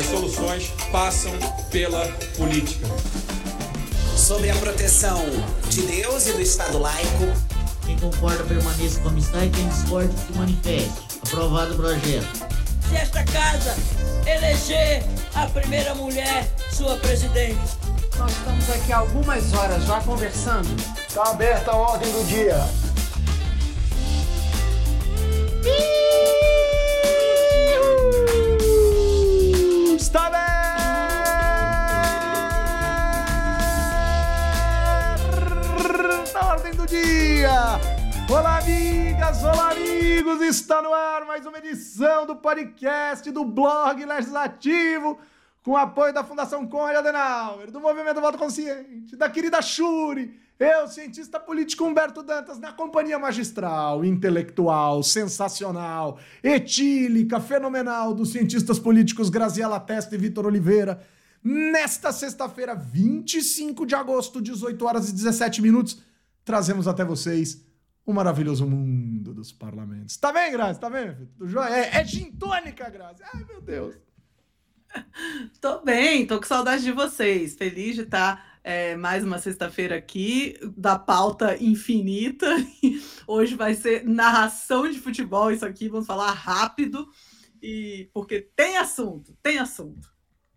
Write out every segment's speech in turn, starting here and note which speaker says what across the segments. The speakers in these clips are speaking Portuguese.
Speaker 1: As soluções passam pela política.
Speaker 2: Sobre a proteção de Deus e do Estado laico.
Speaker 3: Quem concorda permaneça como está e quem discorda se manifeste. Aprovado o projeto.
Speaker 4: Se esta casa eleger a primeira mulher sua presidente.
Speaker 5: Nós estamos aqui há algumas horas já conversando.
Speaker 6: Está aberta a ordem do dia.
Speaker 7: Dia. Olá, amigas, olá, amigos! Está no ar mais uma edição do podcast do blog Legislativo, com apoio da Fundação Conrad Adenauer, do Movimento Voto Consciente, da querida Shuri, eu, cientista político Humberto Dantas, na companhia magistral, intelectual, sensacional, etílica, fenomenal dos cientistas políticos Graziela Testa e Vitor Oliveira. Nesta sexta-feira, 25 de agosto, 18 horas e 17 minutos, trazemos até vocês o maravilhoso mundo dos parlamentos. Tá bem, Grazi? Tá bem? É, é gintônica, Grazi. Ai, meu Deus.
Speaker 8: Tô bem, tô com saudade de vocês. Feliz de estar é, mais uma sexta-feira aqui, da pauta infinita. Hoje vai ser narração de futebol, isso aqui, vamos falar rápido, e porque tem assunto, tem assunto.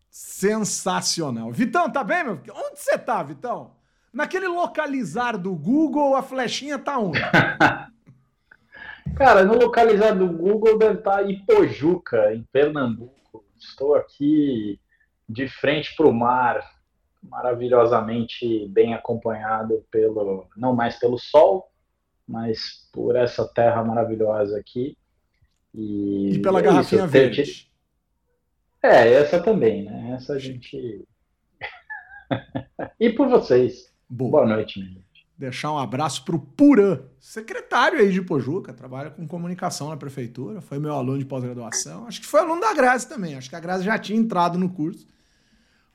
Speaker 7: Sensacional. Vitão, tá bem, meu? Onde você tá, Vitão? Naquele localizar do Google, a flechinha tá onde?
Speaker 9: Cara, no localizar do Google deve estar em Pojuca, em Pernambuco. Estou aqui de frente para o mar, maravilhosamente bem acompanhado pelo, não mais pelo sol, mas por essa terra maravilhosa aqui.
Speaker 7: E, e pela é garrafinha isso, verde.
Speaker 9: É, essa também, né? Essa a gente. e por vocês. Boa, Boa noite, minha gente.
Speaker 7: Deixar um abraço pro Puran, secretário aí de Pojuca, trabalha com comunicação na prefeitura, foi meu aluno de pós-graduação. Acho que foi aluno da Grazi também. Acho que a Grazi já tinha entrado no curso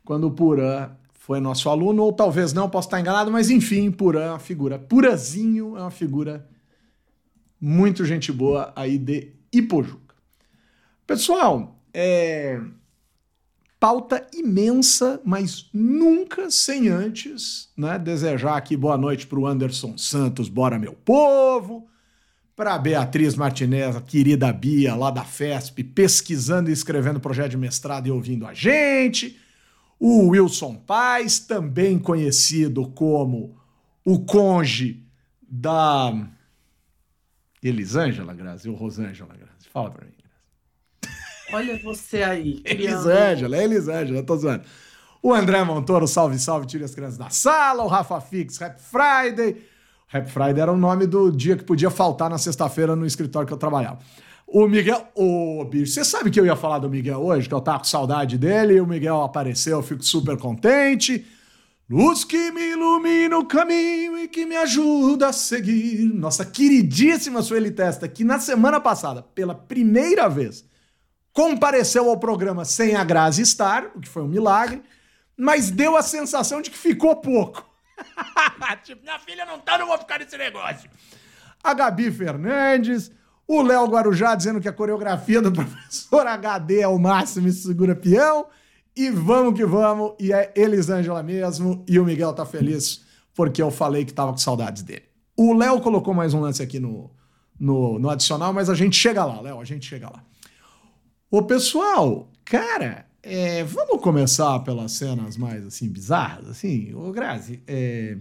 Speaker 7: quando o Puran foi nosso aluno, ou talvez não, posso estar enganado, mas enfim, Puran é uma figura. Purazinho é uma figura muito gente boa aí de Ipojuca. Pessoal, é. Pauta imensa, mas nunca sem antes, né? Desejar aqui boa noite para o Anderson Santos, bora meu povo, para Beatriz Martinez, a querida Bia lá da FESP, pesquisando e escrevendo projeto de mestrado e ouvindo a gente o Wilson Paz, também conhecido como o conge da Elisângela Grazi ou Rosângela Grazi? Fala pra mim.
Speaker 8: Olha você aí.
Speaker 7: Elisângela, é Elisângela, tô zoando. O André Montoro, salve, salve, tire as crianças da sala. O Rafa Fix, Rap Friday. Rap Friday era o nome do dia que podia faltar na sexta-feira no escritório que eu trabalhava. O Miguel. Ô, oh, bicho, você sabe que eu ia falar do Miguel hoje, que eu tava com saudade dele, e o Miguel apareceu, eu fico super contente. Luz que me ilumina o caminho e que me ajuda a seguir. Nossa queridíssima Sueli Testa, que na semana passada, pela primeira vez, compareceu ao programa sem a Grazi estar, o que foi um milagre, mas deu a sensação de que ficou pouco. tipo, minha filha não tá, não vou ficar nesse negócio. A Gabi Fernandes, o Léo Guarujá dizendo que a coreografia do professor HD é o máximo e segura peão. E vamos que vamos. E é Elisângela mesmo. E o Miguel tá feliz porque eu falei que tava com saudades dele. O Léo colocou mais um lance aqui no, no, no adicional, mas a gente chega lá, Léo, a gente chega lá. Ô, pessoal, cara, é, vamos começar pelas cenas mais, assim, bizarras, assim? Ô, Grazi, é,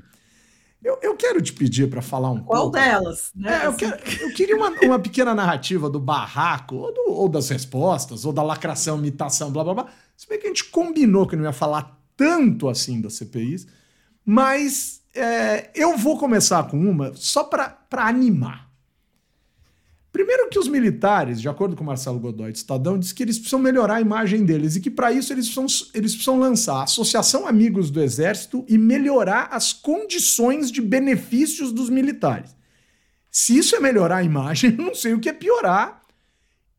Speaker 7: eu, eu quero te pedir para falar um
Speaker 8: Qual
Speaker 7: pouco.
Speaker 8: Qual delas?
Speaker 7: Né? É, eu, quero, eu, queria uma, uma pequena narrativa do barraco, ou, do, ou, das respostas, ou da lacração, imitação, blá blá blá. Se bem que a gente combinou que não ia falar tanto assim das CPIs, mas é, eu vou começar com uma só para animar. Primeiro que os militares, de acordo com Marcelo Godoy de Estadão, diz que eles precisam melhorar a imagem deles e que para isso eles precisam, eles precisam lançar a Associação Amigos do Exército e melhorar as condições de benefícios dos militares. Se isso é melhorar a imagem, eu não sei o que é piorar.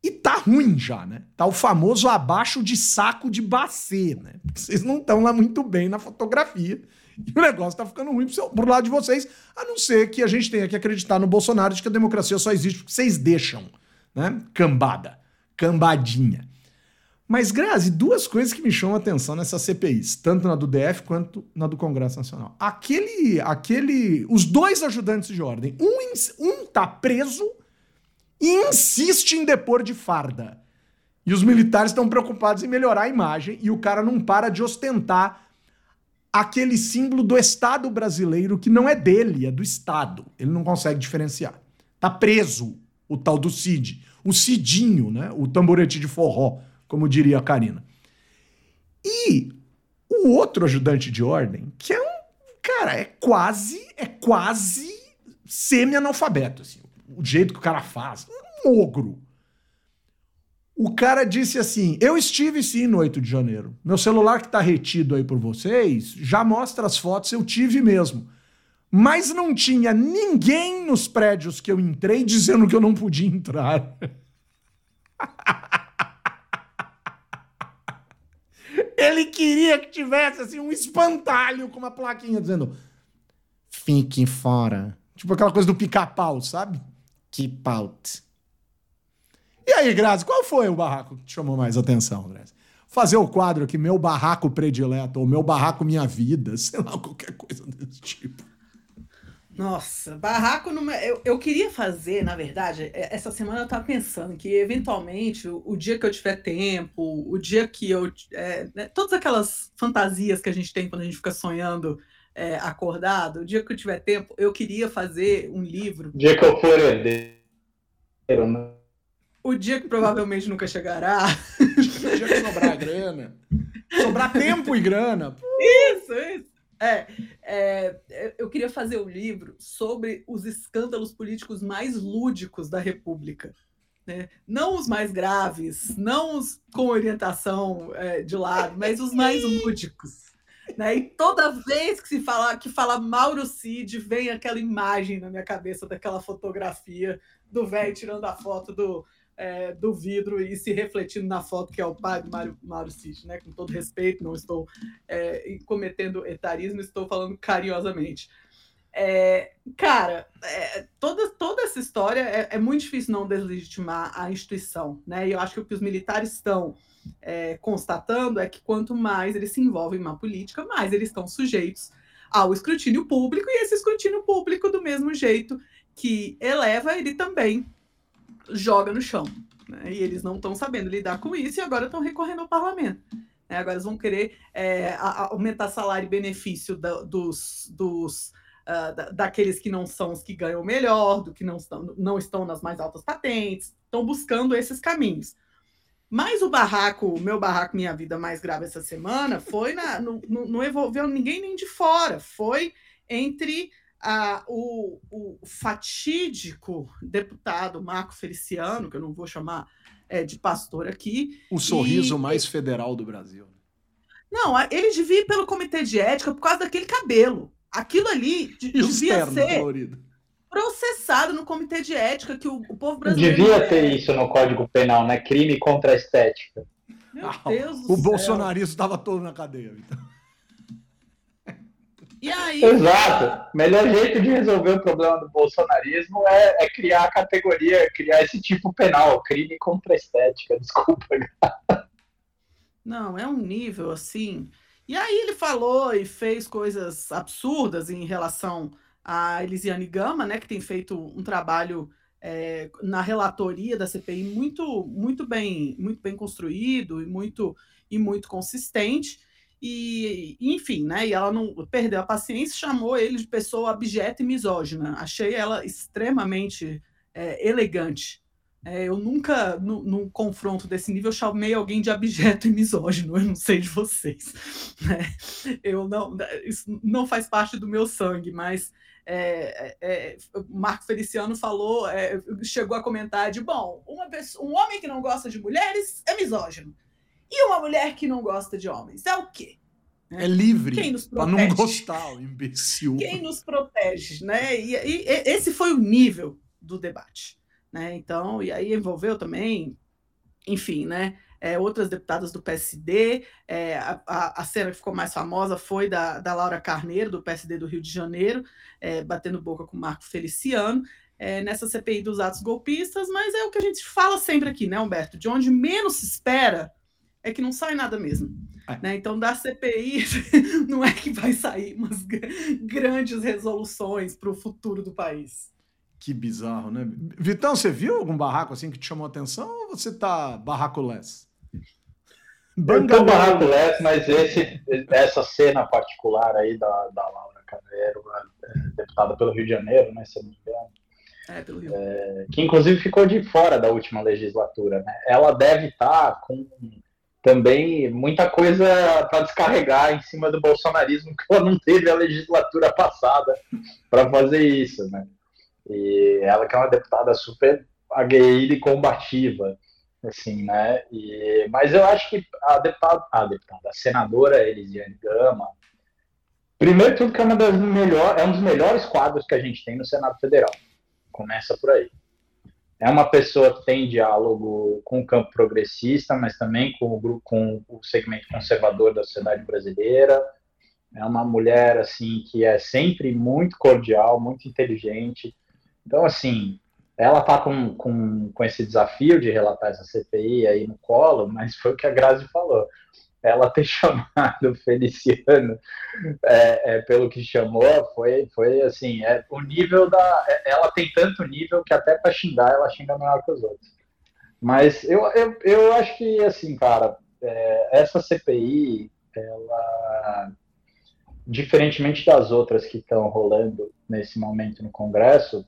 Speaker 7: E tá ruim já, né? Tá o famoso abaixo de saco de bacê, né? Vocês não estão lá muito bem na fotografia. E o negócio tá ficando ruim pro, pro lado de vocês, a não ser que a gente tenha que acreditar no Bolsonaro de que a democracia só existe porque vocês deixam, né? Cambada, cambadinha. Mas, Grazi, duas coisas que me chamam a atenção nessas CPIs, tanto na do DF quanto na do Congresso Nacional. Aquele, aquele, os dois ajudantes de ordem, um, um tá preso e insiste em depor de farda. E os militares estão preocupados em melhorar a imagem e o cara não para de ostentar aquele símbolo do Estado brasileiro que não é dele, é do Estado. Ele não consegue diferenciar. Tá preso o tal do Cid, o Cidinho, né? O tamborete de forró como diria a Karina. E o outro ajudante de ordem, que é um cara, é quase, é quase semi-analfabeto, assim, o jeito que o cara faz, um ogro. O cara disse assim: Eu estive sim no 8 de janeiro. Meu celular que tá retido aí por vocês já mostra as fotos, eu tive mesmo. Mas não tinha ninguém nos prédios que eu entrei dizendo que eu não podia entrar. Ele queria que tivesse assim um espantalho com uma plaquinha dizendo: Fique fora. Tipo aquela coisa do pica-pau, sabe? Keep out. E aí, Grazi, qual foi o barraco que te chamou mais atenção, André? Fazer o quadro aqui, meu barraco predileto, ou meu barraco minha vida, sei lá, qualquer coisa desse tipo.
Speaker 8: Nossa, barraco numa. Eu, eu queria fazer, na verdade, é, essa semana eu estava pensando que, eventualmente, o, o, dia que eu tiver tempo, o dia que eu. É, né, todas aquelas fantasias que a gente tem quando a gente fica sonhando é, acordado, o dia que eu tiver tempo, eu queria fazer um livro.
Speaker 9: O dia que eu for herdeiro,
Speaker 8: né? O dia que provavelmente nunca chegará.
Speaker 7: o dia que sobrar grana. Sobrar tempo e grana.
Speaker 8: Isso, isso. É, é, eu queria fazer um livro sobre os escândalos políticos mais lúdicos da República. Né? Não os mais graves, não os com orientação é, de lado, mas os mais lúdicos. Né? E toda vez que se fala que fala Mauro Cid, vem aquela imagem na minha cabeça daquela fotografia do velho tirando a foto do, é, do vidro e se refletindo na foto que é o pai do Mário, Mário Cid, né? Com todo respeito, não estou é, cometendo etarismo, estou falando carinhosamente. É, cara, é, toda, toda essa história é, é, muito difícil não deslegitimar a instituição, né? E eu acho que o que os militares estão é, constatando é que quanto mais eles se envolvem na política, mais eles estão sujeitos ao escrutínio público, e esse escrutínio público, do mesmo jeito que eleva, ele também joga no chão. Né? E eles não estão sabendo lidar com isso e agora estão recorrendo ao parlamento. Né? Agora eles vão querer é, aumentar salário e benefício da, dos, dos uh, da, daqueles que não são os que ganham melhor, do que não estão, não estão nas mais altas patentes, estão buscando esses caminhos. Mas o barraco, meu barraco Minha Vida mais grave essa semana, foi na, no, no, não envolveu ninguém nem de fora, foi entre ah, o, o, fatídico deputado Marco Feliciano, que eu não vou chamar é, de pastor aqui.
Speaker 7: O sorriso e, mais federal do Brasil.
Speaker 8: Não, ele devia ir pelo comitê de ética por causa daquele cabelo. Aquilo ali e devia ser colorido. processado no comitê de ética que o, o povo brasileiro.
Speaker 9: Devia ter isso no Código Penal, né? Crime contra a estética.
Speaker 8: Meu ah, Deus
Speaker 7: o bolsonarismo estava todo na cadeia, então.
Speaker 8: E aí...
Speaker 9: Exato. Melhor jeito de resolver o problema do bolsonarismo é, é criar a categoria, criar esse tipo penal, crime contra a estética. Desculpa.
Speaker 8: Não, é um nível assim. E aí ele falou e fez coisas absurdas em relação a Elisiane Gama, né, que tem feito um trabalho é, na relatoria da CPI muito, muito bem, muito bem construído e muito e muito consistente. E, enfim, né? E ela não perdeu a paciência, chamou ele de pessoa abjeta e misógina. Achei ela extremamente é, elegante. É, eu nunca, no, num confronto desse nível, chamei alguém de abjeto e misógino. Eu não sei de vocês. Né? Eu não, isso não faz parte do meu sangue, mas é, é, é Marco Feliciano falou, é, chegou a comentar de bom, uma pessoa, um homem que não gosta de mulheres é misógino. E uma mulher que não gosta de homens é o quê?
Speaker 7: É livre para não gostar, o imbecil.
Speaker 8: Quem nos protege, né? E, e, esse foi o nível do debate, né? Então, e aí envolveu também, enfim, né? É, outras deputadas do PSD, é, a, a, a, cena que ficou mais famosa foi da, da Laura Carneiro, do PSD do Rio de Janeiro, é, batendo boca com o Marco Feliciano, é, nessa CPI dos atos golpistas, mas é o que a gente fala sempre aqui, né, Humberto? De onde menos se espera, é que não sai nada mesmo.
Speaker 7: É.
Speaker 8: Né? Então, da CPI, não é que vai sair umas grandes resoluções para o futuro do país.
Speaker 7: Que bizarro, né? Vitão, você viu algum barraco assim que te chamou a atenção ou você tá barraco-less?
Speaker 9: Eu tô barraco-less, mas esse, essa cena particular aí da, da Laura Carneiro, deputada pelo Rio de Janeiro, né, se não me engano,
Speaker 8: é, pelo Rio.
Speaker 9: É, que inclusive ficou de fora da última legislatura, né? Ela deve estar tá com também muita coisa para descarregar em cima do bolsonarismo que ela não teve a legislatura passada para fazer isso, né? E ela que é uma deputada super aguerrida e combativa, assim, né? E, mas eu acho que a deputada, a deputada, a senadora Elisiane Gama, primeiro tudo que é uma das melhores, é um dos melhores quadros que a gente tem no Senado Federal. Começa por aí. É uma pessoa que tem diálogo com o campo progressista, mas também com o com o segmento conservador da sociedade brasileira. É uma mulher assim que é sempre muito cordial, muito inteligente. Então, assim, ela está com, com, com esse desafio de relatar essa CPI aí no colo, mas foi o que a Grazi falou. Ela ter chamado Feliciano é, é, pelo que chamou foi, foi assim, é, o nível da. É, ela tem tanto nível que até para xingar ela xinga melhor que os outros. Mas eu, eu, eu acho que, assim, cara, é, essa CPI, ela, diferentemente das outras que estão rolando nesse momento no Congresso,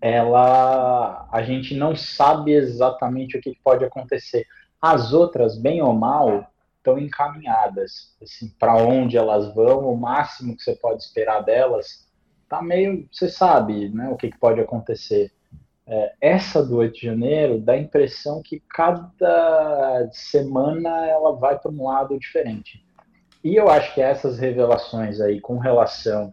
Speaker 9: ela a gente não sabe exatamente o que pode acontecer. As outras, bem ou mal, estão encaminhadas. Assim, para onde elas vão, o máximo que você pode esperar delas, tá meio, você sabe, né, o que, que pode acontecer. É, essa do 8 de janeiro dá a impressão que cada semana ela vai para um lado diferente. E eu acho que essas revelações aí com relação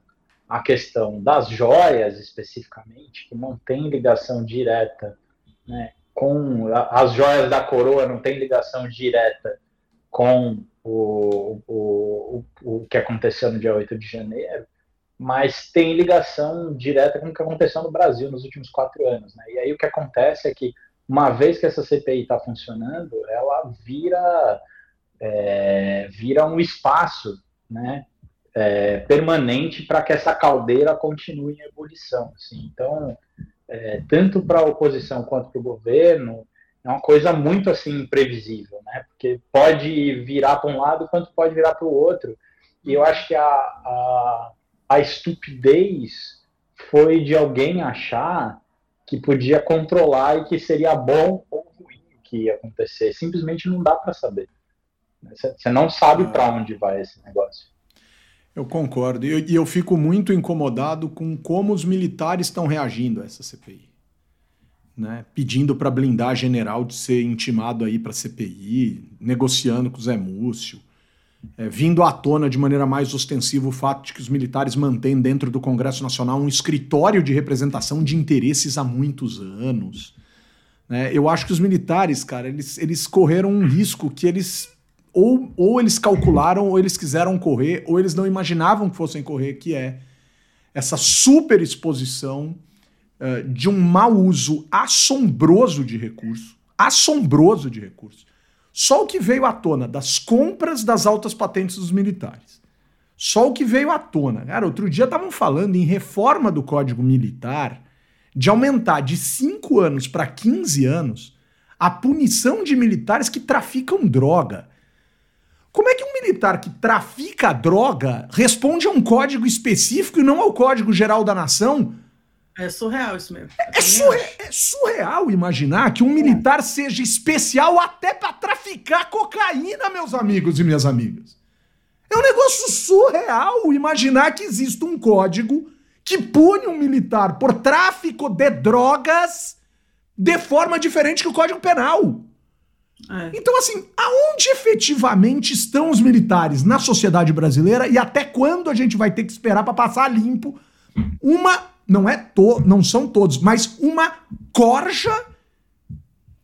Speaker 9: a questão das joias, especificamente, que não tem ligação direta né, com as joias da coroa, não tem ligação direta com o, o, o, o que aconteceu no dia 8 de janeiro, mas tem ligação direta com o que aconteceu no Brasil nos últimos quatro anos. Né? E aí o que acontece é que, uma vez que essa CPI está funcionando, ela vira, é, vira um espaço né, é, permanente para que essa caldeira continue em ebulição. Assim. Então, é, tanto para a oposição quanto para o governo, é uma coisa muito assim imprevisível, né? Porque pode virar para um lado quanto pode virar para o outro. E eu acho que a, a, a estupidez foi de alguém achar que podia controlar e que seria bom ou ruim o que ia acontecer. Simplesmente não dá para saber. Você não sabe para onde vai esse negócio.
Speaker 7: Eu concordo. E eu, eu, fico muito incomodado com como os militares estão reagindo a essa CPI. Né? Pedindo para blindar general de ser intimado aí para CPI, negociando com o Zé Múcio, é, vindo à tona de maneira mais ostensiva o fato de que os militares mantêm dentro do Congresso Nacional um escritório de representação de interesses há muitos anos. Né? Eu acho que os militares, cara, eles, eles correram um risco que eles ou, ou eles calcularam, ou eles quiseram correr, ou eles não imaginavam que fossem correr, que é essa super exposição uh, de um mau uso assombroso de recurso, assombroso de recurso. Só o que veio à tona das compras das altas patentes dos militares. Só o que veio à tona. Cara, outro dia estavam falando em reforma do Código Militar de aumentar de 5 anos para 15 anos a punição de militares que traficam droga. Como é que um militar que trafica droga responde a um código específico e não ao Código Geral da Nação?
Speaker 8: É surreal isso mesmo.
Speaker 7: É, surre é, surreal imaginar que um militar seja especial até para traficar cocaína, meus amigos e minhas amigas. É um negócio surreal imaginar que existe um código que pune um militar por tráfico de drogas de forma diferente que o Código Penal. É. Então, assim, aonde efetivamente estão os militares na sociedade brasileira e até quando a gente vai ter que esperar para passar limpo uma, não é to, não são todos, mas uma corja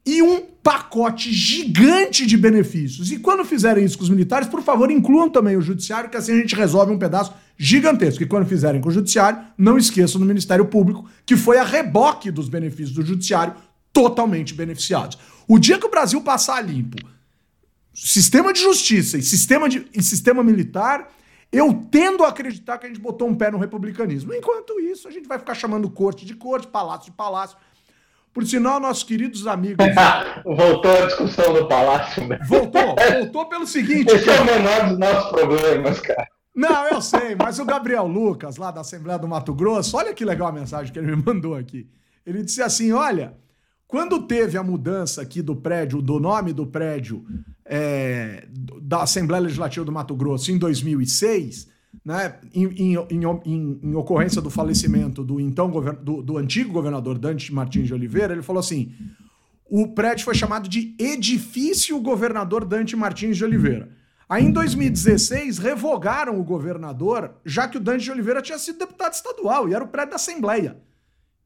Speaker 7: e um pacote gigante de benefícios. E quando fizerem isso com os militares, por favor, incluam também o judiciário, que assim a gente resolve um pedaço gigantesco. E quando fizerem com o judiciário, não esqueçam do Ministério Público, que foi a reboque dos benefícios do judiciário totalmente beneficiados. O dia que o Brasil passar limpo sistema de justiça e sistema, de, e sistema militar, eu tendo a acreditar que a gente botou um pé no republicanismo. Enquanto isso, a gente vai ficar chamando corte de corte, palácio de palácio. Por sinal, nossos queridos amigos.
Speaker 9: voltou a discussão do palácio,
Speaker 7: né? Voltou, voltou pelo seguinte.
Speaker 9: Esse é o menor dos nossos problemas, cara.
Speaker 7: Não, eu sei, mas o Gabriel Lucas, lá da Assembleia do Mato Grosso, olha que legal a mensagem que ele me mandou aqui. Ele disse assim: olha, quando teve a mudança aqui do prédio, do nome do prédio é, da Assembleia Legislativa do Mato Grosso em 2006, né, em, em, em, em ocorrência do falecimento do então do, do antigo governador Dante Martins de Oliveira, ele falou assim: o prédio foi chamado de Edifício Governador Dante Martins de Oliveira. Aí em 2016 revogaram o governador, já que o Dante de Oliveira tinha sido deputado estadual e era o prédio da Assembleia.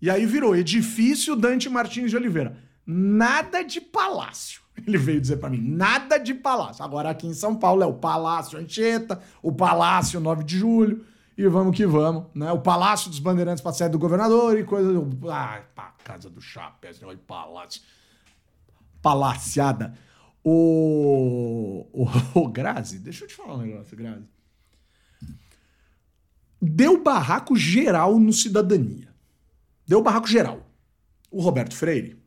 Speaker 7: E aí virou Edifício Dante Martins de Oliveira. Nada de palácio. Ele veio dizer para mim, nada de palácio. Agora aqui em São Paulo é o Palácio Anchieta, o Palácio 9 de Julho, e vamos que vamos, né? O Palácio dos Bandeirantes para sede do governador e coisa do... Ai, pá, casa do chapéu, esse de palácio. Palaciada. O... o... O Grazi, deixa eu te falar um negócio, Grazi. Deu barraco geral no Cidadania. Deu barraco geral. O Roberto Freire.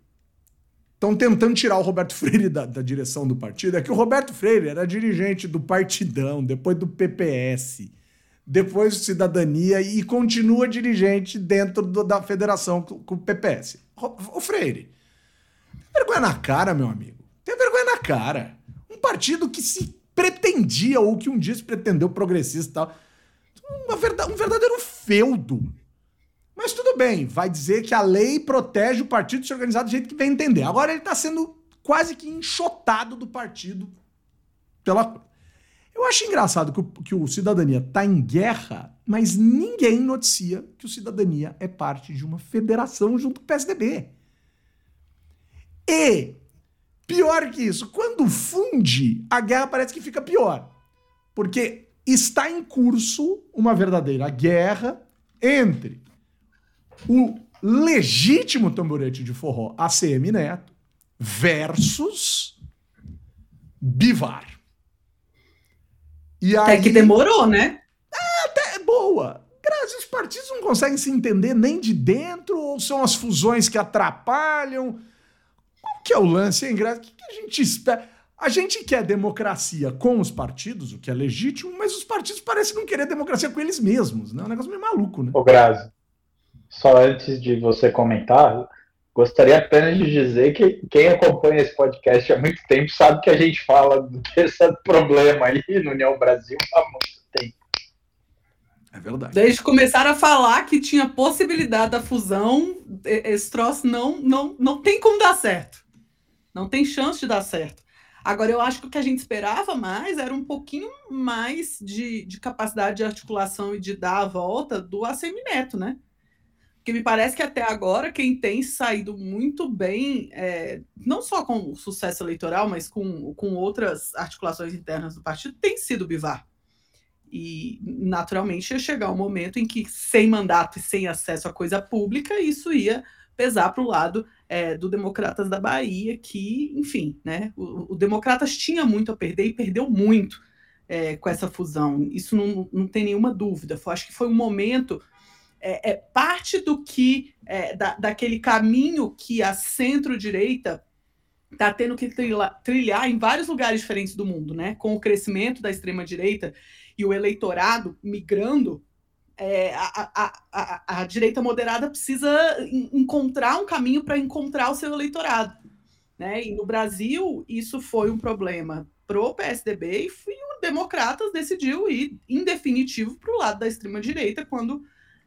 Speaker 7: Estão tentando tirar o Roberto Freire da, da, direção do partido. É que o Roberto Freire era dirigente do Partidão, depois do PPS, depois do Cidadania e continua dirigente dentro do, da federação com, o PPS. O, Freire. Tem vergonha na cara, meu amigo. Tem vergonha na cara. Um partido que se pretendia, ou que um dia se pretendeu progressista e tal. Um verdadeiro feudo mas tudo bem, vai dizer que a lei protege o partido se organizar do jeito que vem entender. Agora ele está sendo quase que enxotado do partido pela. Eu acho engraçado que o, que o Cidadania está em guerra, mas ninguém noticia que o Cidadania é parte de uma federação junto com o PSDB. E, pior que isso, quando funde, a guerra parece que fica pior. Porque está em curso uma verdadeira guerra entre o legítimo tamborete de forró ACM Neto versus Bivar.
Speaker 8: E até aí, que demorou, né?
Speaker 7: É, até é boa. Graças os partidos não conseguem se entender nem de dentro, ou são as fusões que atrapalham. Qual que é o lance, hein, Graça? O que, que a gente espera? A gente quer democracia com os partidos, o que é legítimo, mas os partidos parecem não querer democracia com eles mesmos, né? É um negócio meio maluco, né?
Speaker 9: Ô, Grazi, só antes de você comentar, gostaria apenas de dizer que quem acompanha esse podcast há muito tempo sabe que a gente fala desse problema aí no União Brasil há muito tempo.
Speaker 7: É verdade.
Speaker 8: Desde começar a falar que tinha possibilidade da fusão, esse troço não, não, não tem como dar certo. Não tem chance de dar certo. Agora, eu acho que o que a gente esperava mais era um pouquinho mais de, de capacidade de articulação e de dar a volta do ACM Neto, né? Que me parece que até agora quem tem saído muito bem, é, não só com o sucesso eleitoral, mas com, com outras articulações internas do partido, tem sido o Bivar. E, naturalmente, ia chegar um momento em que, sem mandato e sem acesso à coisa pública, isso ia pesar para o lado é, do Democratas da Bahia, que, enfim, né, o, o Democratas tinha muito a perder e perdeu muito é, com essa fusão. Isso não, não tem nenhuma dúvida. Foi, acho que foi um momento é, é parte do que é, da, daquele caminho que a centro-direita está tendo que trilhar, trilhar em vários lugares diferentes do mundo, né? Com o crescimento da extrema-direita e o eleitorado migrando, é, a, a, a, a, direita moderada precisa encontrar um caminho para encontrar o seu eleitorado. Né? E no Brasil, isso foi um problema para o PSDB e o Democratas decidiu ir, em definitivo, para o lado da extrema-direita, quando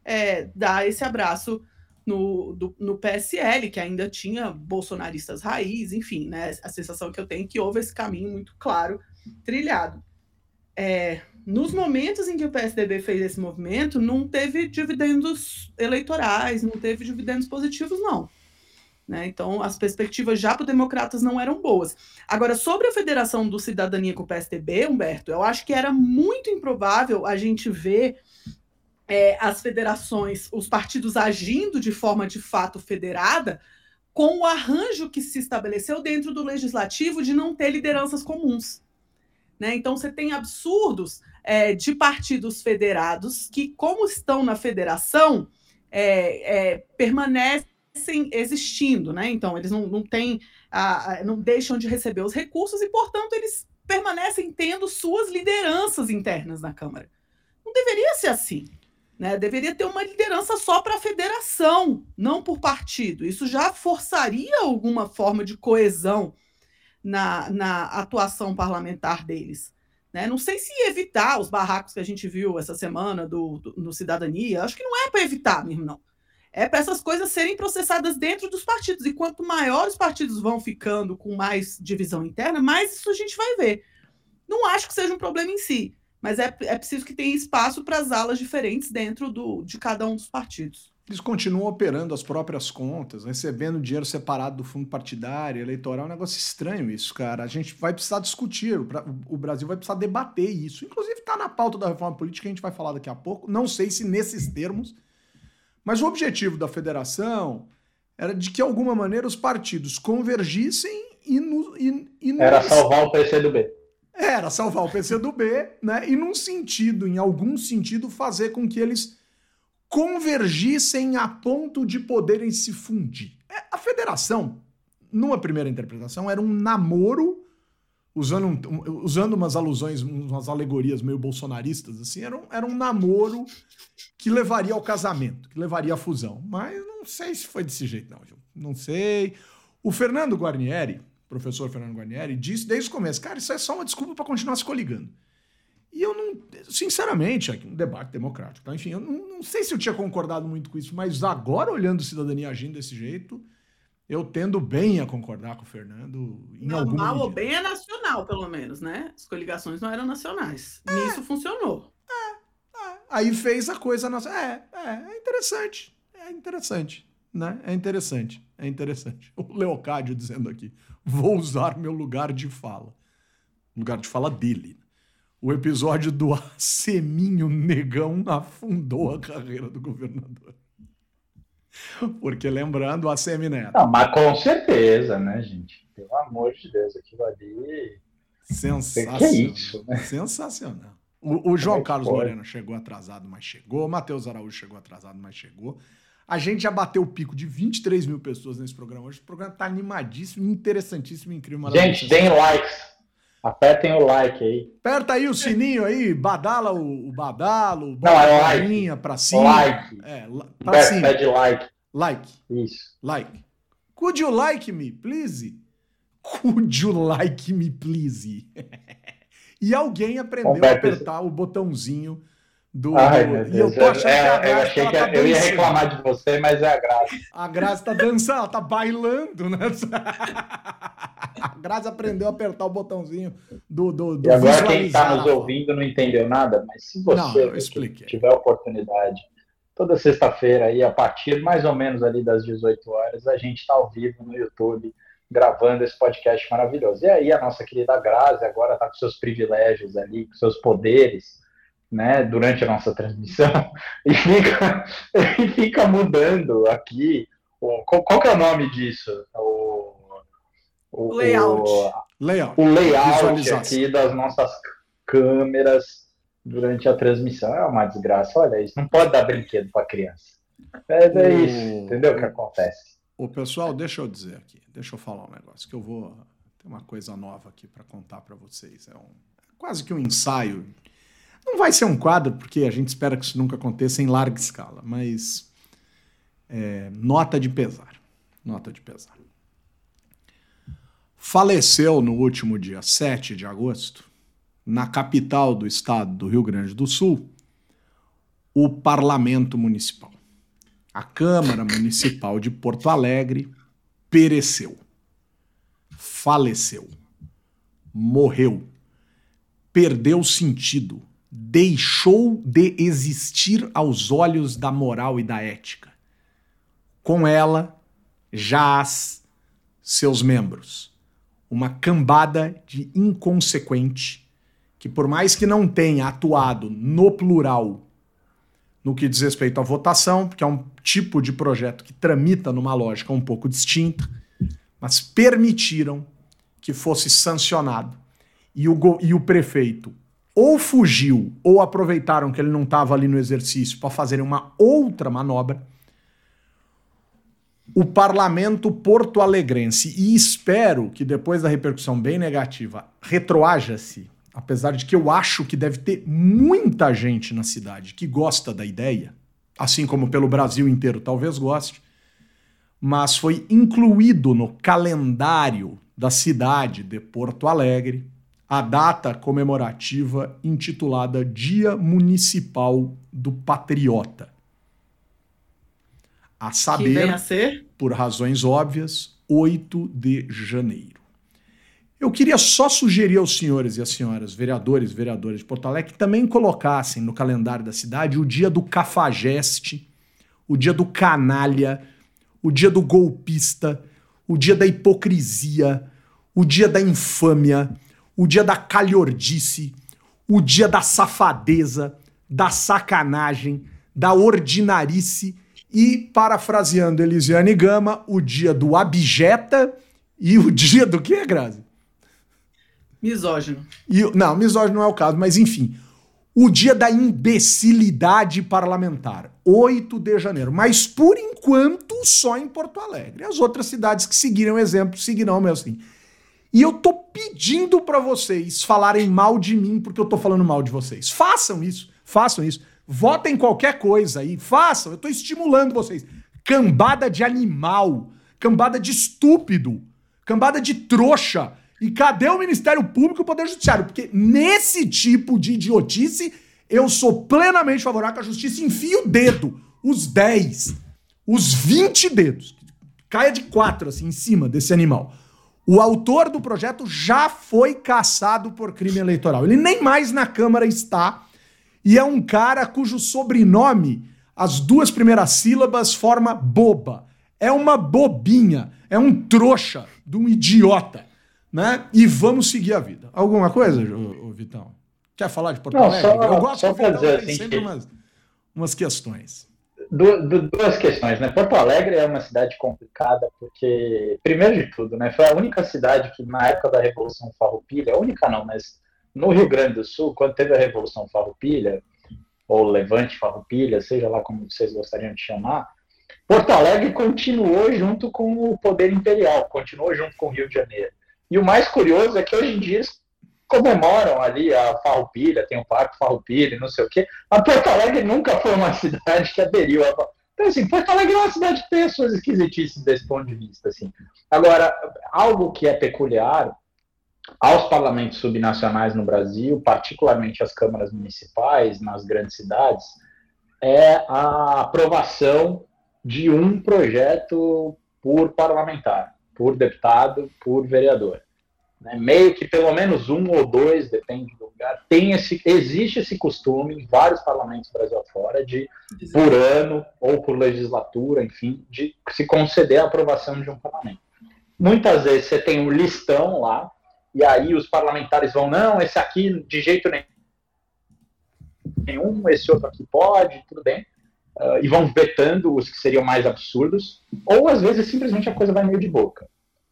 Speaker 8: é, dar esse abraço no, do, no PSL, que ainda tinha bolsonaristas raiz, enfim, né? A sensação que eu tenho é que houve esse caminho muito claro trilhado. É, nos momentos em que o PSDB fez esse movimento, não teve dividendos eleitorais, não teve dividendos positivos, não. Né? Então, as perspectivas já para os democratas não eram boas. Agora, sobre a federação do Cidadania com o PSDB, Humberto, eu acho que era muito improvável a gente ver é, as federações, os partidos agindo de forma de fato federada, com o arranjo que se estabeleceu dentro do legislativo de não ter lideranças comuns. Né? Então, você tem absurdos é, de partidos federados que, como estão na federação, é, é, permanecem existindo. Né? Então, eles não, não, têm, a, não deixam de receber os recursos e, portanto, eles permanecem tendo suas lideranças internas na Câmara. Não deveria ser assim. Né? Deveria ter uma liderança só para a federação, não por partido. Isso já forçaria alguma forma de coesão na, na atuação parlamentar deles. Né? Não sei se evitar os barracos que a gente viu essa semana do, do Cidadania. Acho que não é para evitar mesmo, não. É para essas coisas serem processadas dentro dos partidos. E quanto maiores os partidos vão ficando com mais divisão interna, mais isso a gente vai ver. Não acho que seja um problema em si, mas é, é preciso que tenha espaço para as alas diferentes dentro do, de cada um dos partidos.
Speaker 7: Eles continuam operando as próprias contas, recebendo dinheiro separado do fundo partidário, eleitoral. É um negócio estranho isso, cara. A gente vai precisar discutir, o Brasil vai precisar debater isso. Inclusive, está na pauta da reforma política, a gente vai falar daqui a pouco. Não sei se nesses termos, mas o objetivo da federação era de que, de alguma maneira, os partidos convergissem e, no, e, e no...
Speaker 9: Era salvar o PCdoB.
Speaker 7: Era salvar o PCdoB, né? E num sentido, em algum sentido, fazer com que eles convergissem a ponto de poderem se fundir. É, a federação, numa primeira interpretação, era um namoro, usando, um, usando umas alusões, umas alegorias meio bolsonaristas, assim, era um, era um namoro que levaria ao casamento, que levaria à fusão. Mas não sei se foi desse jeito, não, Gil. Não sei. O Fernando Guarnieri, professor Fernando Guarnieri, disse desde o começo, cara, isso é só uma desculpa para continuar se coligando. E eu não, sinceramente, aqui um debate democrático, tá? enfim, eu não, não, sei se eu tinha concordado muito com isso, mas agora olhando cidadania agindo desse jeito, eu tendo bem a concordar com o Fernando em
Speaker 8: não,
Speaker 7: alguma
Speaker 8: mal ou bem é nacional, pelo menos, né? As coligações não eram nacionais. É, Nisso funcionou.
Speaker 7: É, é. Aí fez a coisa nossa. É, é, é interessante. É interessante, né? É interessante. É interessante. O Leocádio dizendo aqui: vou usar meu lugar de fala. Lugar de fala dele. O episódio do Seminho Negão afundou a carreira do governador. Porque lembrando, a.
Speaker 9: Não, mas com certeza, né, gente? Pelo amor de Deus, aquilo ali.
Speaker 7: Sensacional.
Speaker 9: Que é isso, né?
Speaker 7: Sensacional. O, o João é Carlos pode. Moreno chegou atrasado, mas chegou. O Matheus Araújo chegou atrasado, mas chegou. A gente já bateu o pico de 23 mil pessoas nesse programa hoje. O programa tá animadíssimo, interessantíssimo, incrível.
Speaker 9: Gente, deem likes. Apertem o like aí.
Speaker 7: Aperta aí o sininho aí, badala o, o badalo,
Speaker 9: bota é like.
Speaker 7: pra cima.
Speaker 9: Like.
Speaker 7: É, pra Pede, cima.
Speaker 9: Pede like.
Speaker 7: Like.
Speaker 9: Isso.
Speaker 7: Like. Could you like me, please? Could you like me, please? e alguém aprendeu a apertar o botãozinho do.
Speaker 9: Ai,
Speaker 7: do...
Speaker 9: meu Deus. E eu tô é, Graça, eu achei que tá eu ia reclamar de você, mas é a Graça.
Speaker 7: A Graça tá dançando, ela tá bailando, né? A Graça aprendeu a apertar o botãozinho do. do, do
Speaker 9: e agora quem está nos ouvindo não entendeu nada, mas se você
Speaker 7: não,
Speaker 9: tiver oportunidade, toda sexta-feira aí, a partir mais ou menos ali das 18 horas, a gente está ao vivo no YouTube gravando esse podcast maravilhoso. E aí a nossa querida Grazi agora está com seus privilégios ali, com seus poderes né, durante a nossa transmissão e fica, e fica mudando aqui. O, qual, qual que é o nome disso? O,
Speaker 8: o layout. O,
Speaker 7: layout.
Speaker 9: o layout aqui das nossas câmeras durante a transmissão. É uma desgraça. Olha isso, não pode dar brinquedo para criança. É, é isso, entendeu o que acontece?
Speaker 7: O pessoal, deixa eu dizer aqui, deixa eu falar um negócio que eu vou ter uma coisa nova aqui para contar para vocês. É um, é quase que um ensaio não vai ser um quadro, porque a gente espera que isso nunca aconteça em larga escala, mas é, nota de pesar. Nota de pesar. Faleceu no último dia 7 de agosto, na capital do estado do Rio Grande do Sul, o parlamento municipal. A Câmara Municipal de Porto Alegre pereceu, faleceu, morreu, perdeu sentido, deixou de existir aos olhos da moral e da ética. Com ela, jaz seus membros. Uma cambada de inconsequente que, por mais que não tenha atuado no plural no que diz respeito à votação, porque é um tipo de projeto que tramita numa lógica um pouco distinta, mas permitiram que fosse sancionado e o, e o prefeito ou fugiu ou aproveitaram que ele não estava ali no exercício para fazerem uma outra manobra, o parlamento porto-alegrense, e espero que depois da repercussão bem negativa retroaja-se, apesar de que eu acho que deve ter muita gente na cidade que gosta da ideia, assim como pelo Brasil inteiro talvez goste, mas foi incluído no calendário da cidade de Porto Alegre a data comemorativa intitulada Dia Municipal do Patriota. A saber,
Speaker 8: a
Speaker 7: por razões óbvias, 8 de janeiro. Eu queria só sugerir aos senhores e às senhoras, vereadores e vereadoras de Porto Alegre, que também colocassem no calendário da cidade o dia do cafajeste, o dia do canalha, o dia do golpista, o dia da hipocrisia, o dia da infâmia, o dia da calhordice, o dia da safadeza, da sacanagem, da ordinarice e, parafraseando Elisiane Gama, o dia do abjeta e o dia do que, Grazi?
Speaker 8: Misógino.
Speaker 7: E, não, misógino não é o caso, mas enfim. O dia da imbecilidade parlamentar, 8 de janeiro. Mas por enquanto só em Porto Alegre. As outras cidades que seguiram o exemplo seguirão mesmo assim. E eu tô pedindo para vocês falarem mal de mim porque eu tô falando mal de vocês. Façam isso, façam isso. Votem qualquer coisa aí, façam. Eu tô estimulando vocês. Cambada de animal, cambada de estúpido, cambada de trouxa. E cadê o Ministério Público e o Poder Judiciário? Porque nesse tipo de idiotice, eu sou plenamente favorável que a justiça enfie o dedo, os 10, os 20 dedos, caia de quatro assim em cima desse animal. O autor do projeto já foi caçado por crime eleitoral. Ele nem mais na Câmara está. E é um cara cujo sobrenome, as duas primeiras sílabas, forma boba. É uma bobinha. É um trouxa de um idiota né? E vamos seguir a vida. Alguma coisa, ô, ô Vitão? Quer falar de Porto Alegre? Eu gosto
Speaker 9: só
Speaker 7: o Vitão
Speaker 9: dizer assim
Speaker 7: sempre
Speaker 9: que-
Speaker 7: umas, umas questões.
Speaker 9: Du- du- duas questões, né? Porto Alegre é uma cidade complicada porque, primeiro de tudo, né, foi a única cidade que na época da Revolução Farroupilha, a única não, mas no Rio Grande do Sul, quando teve a Revolução Farroupilha, ou Levante Farroupilha, seja lá como vocês gostariam de chamar, Porto Alegre continuou junto com o poder imperial, continuou junto com o Rio de Janeiro. E o mais curioso é que hoje em dia comemoram ali a Farroupilha, tem o Parque Farroupilha, não sei o quê. Mas Porto Alegre nunca foi uma cidade que aderiu a. Então, assim, Porto Alegre é uma cidade que tem as suas esquisitices desse ponto de vista, assim. Agora, algo que é peculiar aos parlamentos subnacionais no Brasil, particularmente as câmaras municipais nas grandes cidades, é a aprovação de um projeto por parlamentar, por deputado, por vereador né, meio que pelo menos um ou dois, depende do lugar, tem esse, existe esse costume em vários parlamentos do Brasil afora de, por ano ou por legislatura, enfim, de se conceder a aprovação de um parlamento. Muitas vezes você tem um listão lá, e aí os parlamentares vão, não, esse aqui de jeito nenhum, esse outro aqui pode, tudo bem, uh, e vão vetando os que seriam mais absurdos, ou às vezes simplesmente a coisa vai meio de boca.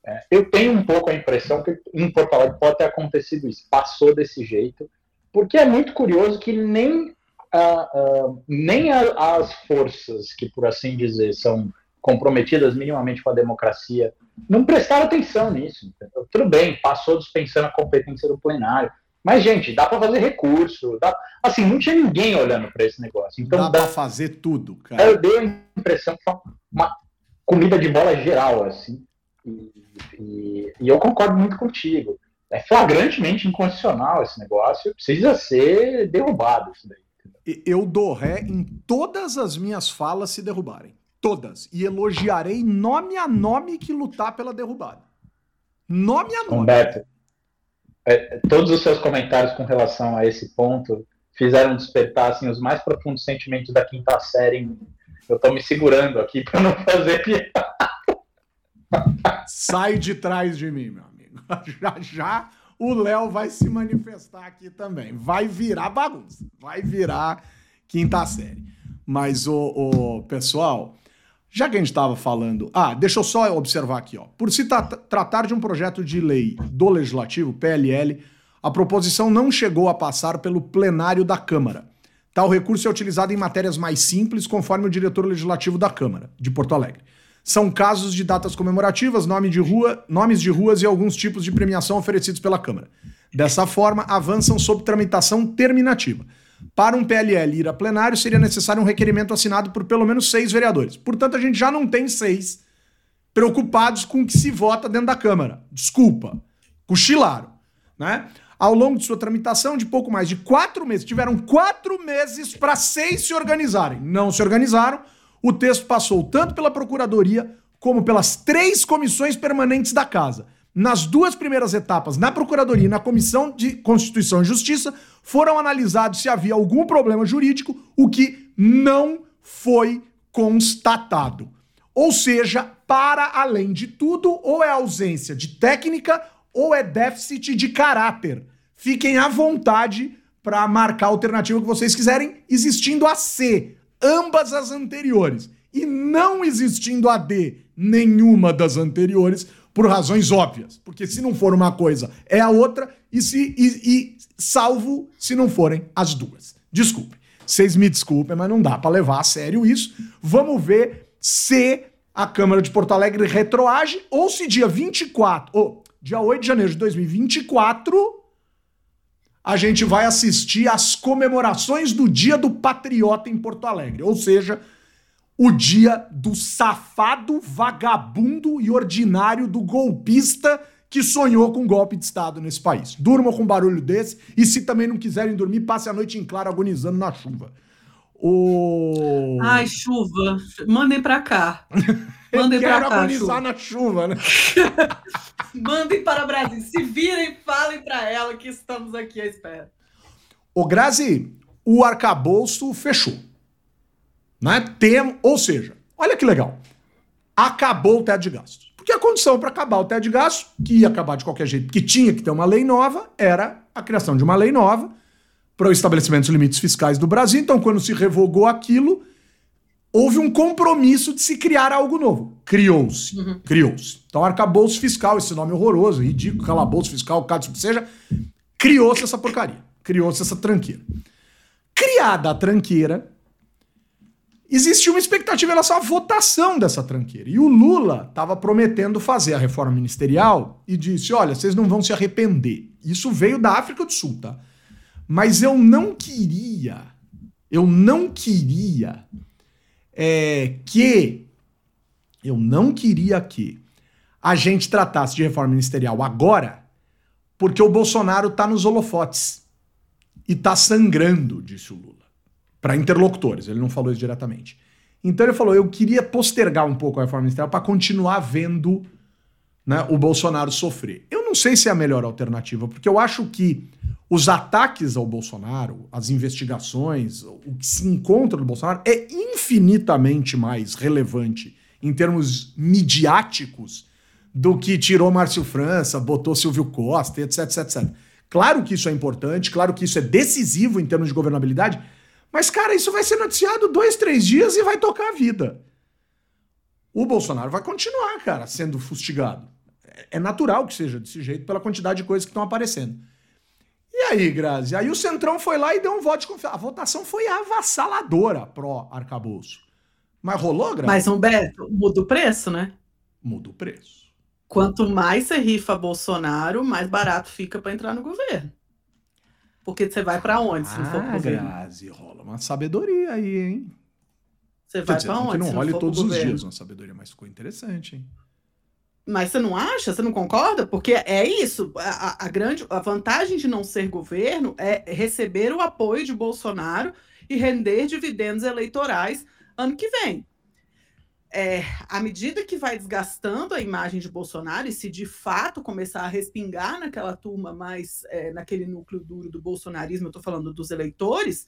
Speaker 9: É, eu tenho um pouco a impressão que em Porto Alegre pode ter acontecido isso, passou desse jeito, porque é muito curioso que nem, uh, uh, nem a, as forças que, por assim dizer, são comprometidas minimamente com a democracia, não prestaram atenção nisso. Entendeu? Tudo bem, passou dispensando a competência do plenário, mas, gente, dá para fazer recurso, dá... assim, não tinha ninguém olhando para esse negócio. Então,
Speaker 7: dá,
Speaker 9: dá
Speaker 7: para fazer tudo, cara.
Speaker 9: Eu dei a impressão que foi uma comida de bola geral, assim. E, e, e, eu concordo muito contigo. É flagrantemente inconstitucional esse negócio, precisa ser derrubado isso daí.
Speaker 7: Eu dou ré em todas as minhas falas se derrubarem. Todas. E elogiarei nome a nome que lutar pela derrubada. Nome a nome.
Speaker 9: Humberto, é, todos os seus comentários com relação a esse ponto fizeram despertar assim, os mais profundos sentimentos da quinta série. Eu tô me segurando aqui para não fazer piada.
Speaker 7: Sai de trás de mim, meu amigo. Já já o Léo vai se manifestar aqui também. Vai virar bagunça. Vai virar quinta série. Mas, o, pessoal, já que a gente estava falando. Ah, deixa eu só observar aqui, ó. Por se tra tratar de um projeto de lei do Legislativo, PLL, a proposição não chegou a passar pelo plenário da Câmara. Tal recurso é utilizado em matérias mais simples, conforme o diretor legislativo da Câmara, de Porto Alegre. São casos de datas comemorativas, nome de rua, nomes de ruas e alguns tipos de premiação oferecidos pela Câmara. Dessa forma, avançam sob tramitação terminativa. Para um PLL ir a plenário, seria necessário um requerimento assinado por pelo menos seis vereadores. Portanto, a gente já não tem seis preocupados com o que se vota dentro da Câmara. Desculpa. Cochilaram. Né? Ao longo de sua tramitação, de pouco mais de quatro meses, tiveram quatro meses para seis se organizarem. Não se organizaram. O texto passou tanto pela Procuradoria como pelas três comissões permanentes da Casa. Nas duas primeiras etapas, na Procuradoria e na Comissão de Constituição e Justiça, foram analisados se havia algum problema jurídico, o que não foi constatado. Ou seja, para além de tudo, ou é ausência de técnica ou é déficit de caráter. Fiquem à vontade para marcar a alternativa que vocês quiserem, existindo a C, ambas as anteriores, e não existindo a D, nenhuma das anteriores, por razões óbvias. Porque se não for uma coisa, é a outra, e, se, e, e salvo se não forem as duas. Desculpe. Vocês me desculpem, mas não dá para levar a sério isso. Vamos ver se a Câmara de Porto Alegre retroage ou se dia 24, ou dia 8 de janeiro de 2024, a gente vai assistir às comemorações do Dia do Patriota em Porto Alegre. Ou seja, o dia do safado, vagabundo e ordinário do golpista que sonhou com um golpe de Estado nesse país. Durmam com um barulho desse e se também não quiserem dormir, passe a noite em claro agonizando na chuva. O...
Speaker 8: Ai, chuva. Mandem pra cá. Mandem pra cá.
Speaker 7: na chuva, né?
Speaker 8: Mandem para o Brasil. Se virem, falem para ela que estamos aqui à espera.
Speaker 7: O Grazi, o arcabouço fechou. Né? Tem, ou seja, olha que legal. Acabou o teto de gastos. Porque a condição para acabar o teto de gastos, que ia acabar de qualquer jeito, que tinha que ter uma lei nova, era a criação de uma lei nova para o estabelecimento dos limites fiscais do Brasil. Então, quando se revogou aquilo, houve um compromisso de se criar algo novo. Criou-se. Uhum. Criou-se. Então, arcabouço fiscal, esse nome horroroso, ridículo, calabouço fiscal, caso que seja, criou-se essa porcaria. Criou-se essa tranqueira. Criada a tranqueira, existia uma expectativa em relação à votação dessa tranqueira. E o Lula estava prometendo fazer a reforma ministerial e disse: olha, vocês não vão se arrepender. Isso veio da África do Sul, tá? Mas eu não queria, eu não queria é, que, eu não queria que a gente tratasse de reforma ministerial agora, porque o Bolsonaro está nos holofotes e está sangrando, disse o Lula, para interlocutores. Ele não falou isso diretamente. Então ele falou: eu queria postergar um pouco a reforma ministerial para continuar vendo né, o Bolsonaro sofrer. Eu não sei se é a melhor alternativa, porque eu acho que os ataques ao Bolsonaro, as investigações, o que se encontra do Bolsonaro é infinitamente mais relevante em termos midiáticos do que tirou Márcio França, botou Silvio Costa, etc, etc, etc. Claro que isso é importante, claro que isso é decisivo em termos de governabilidade, mas, cara, isso vai ser noticiado dois, três dias e vai tocar a vida. O Bolsonaro vai continuar, cara, sendo fustigado. É natural que seja desse jeito pela quantidade de coisas que estão aparecendo. E aí, Grazi? Aí o Centrão foi lá e deu um voto de confiança. A votação foi avassaladora pró-arcabouço. Mas rolou, Grazi?
Speaker 8: Mas, Humberto, muda o preço, né?
Speaker 7: Muda o preço.
Speaker 8: Quanto mais você rifa Bolsonaro, mais barato fica para entrar no governo. Porque você vai para onde se não for pro
Speaker 7: ah,
Speaker 8: governo?
Speaker 7: Grazi, rola uma sabedoria aí, hein?
Speaker 8: Você vai para onde?
Speaker 7: Que não role todos os dias uma sabedoria, mas ficou interessante, hein?
Speaker 8: Mas você não acha? Você não concorda? Porque é isso. A, a- grande a vantagem de não ser governo é receber o apoio de Bolsonaro e render dividendos eleitorais ano que vem. É, à medida que vai desgastando a imagem de Bolsonaro, e se de fato começar a respingar naquela turma mais, é, naquele núcleo duro do bolsonarismo, eu estou falando dos eleitores,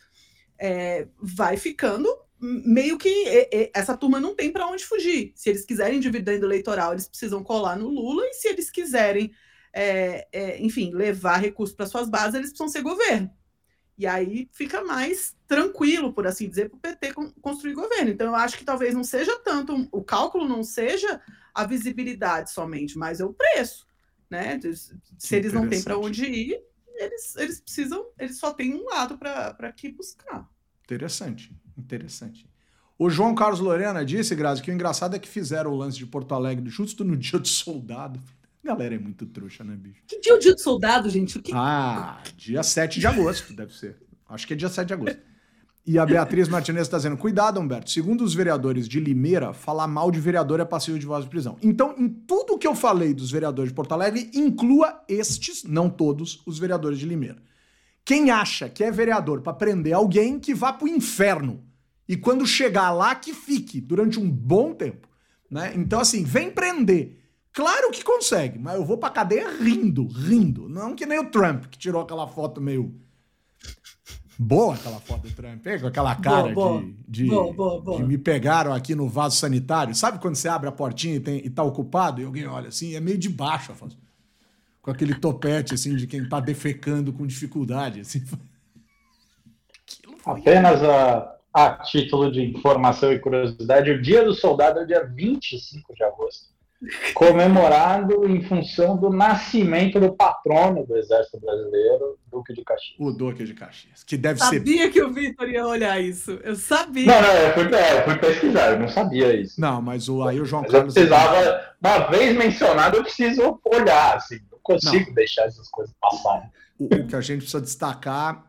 Speaker 8: é, vai ficando meio que é, é, essa turma não tem para onde fugir. Se eles quiserem dividendo eleitoral, eles precisam colar no Lula, e se eles quiserem, é, é, enfim, levar recursos para suas bases, eles precisam ser governo. E aí fica mais tranquilo, por assim dizer, para o PT con- construir governo. Então, eu acho que talvez não seja tanto, o cálculo não seja a visibilidade somente, mas é o preço. Né? Se eles não têm para onde ir, eles, eles precisam, eles só têm um lado para que buscar.
Speaker 7: Interessante, interessante. O João Carlos Lorena disse, Grazi, que o engraçado é que fizeram o lance de Porto Alegre justo no dia do soldado. A galera é muito trouxa, né, bicho?
Speaker 8: Que dia é o dia do soldado, gente? O que...
Speaker 7: Ah, dia 7 de agosto, deve ser. Acho que é dia 7 de agosto. E a Beatriz Martinez está dizendo: cuidado, Humberto. Segundo os vereadores de Limeira, falar mal de vereador é passivo de voz de prisão. Então, em tudo que eu falei dos vereadores de Porto Alegre, inclua estes, não todos, os vereadores de Limeira. Quem acha que é vereador para prender alguém, que vá pro inferno. E quando chegar lá, que fique durante um bom tempo. Né? Então, assim, vem prender. Claro que consegue, mas eu vou pra cadeia rindo, rindo. Não que nem o Trump, que tirou aquela foto meio Boa aquela foto do Trump, com aquela cara boa, de, de, boa, boa, de, me pegaram aqui no vaso sanitário. Sabe quando você abre a portinha e, tem, e tá ocupado e alguém olha assim? É meio de baixo, Afonso. Com aquele topete assim de quem tá defecando com dificuldade. Assim.
Speaker 9: Apenas a, a título de informação e curiosidade, o Dia do Soldado é o dia 25 de agosto comemorado em função do nascimento do patrono do Exército Brasileiro, Duque de Caxias.
Speaker 7: O Duque de Caxias, que deve
Speaker 8: sabia
Speaker 7: ser...
Speaker 8: Sabia que o Vitor ia olhar isso, eu sabia.
Speaker 9: Não, não, eu fui, é, eu fui pesquisar, eu não sabia isso.
Speaker 7: Não, mas o, aí o João
Speaker 9: mas
Speaker 7: Carlos...
Speaker 9: Eu precisava, uma vez mencionado, eu preciso olhar, assim, não consigo não. deixar essas coisas passarem.
Speaker 7: O, o que a gente precisa destacar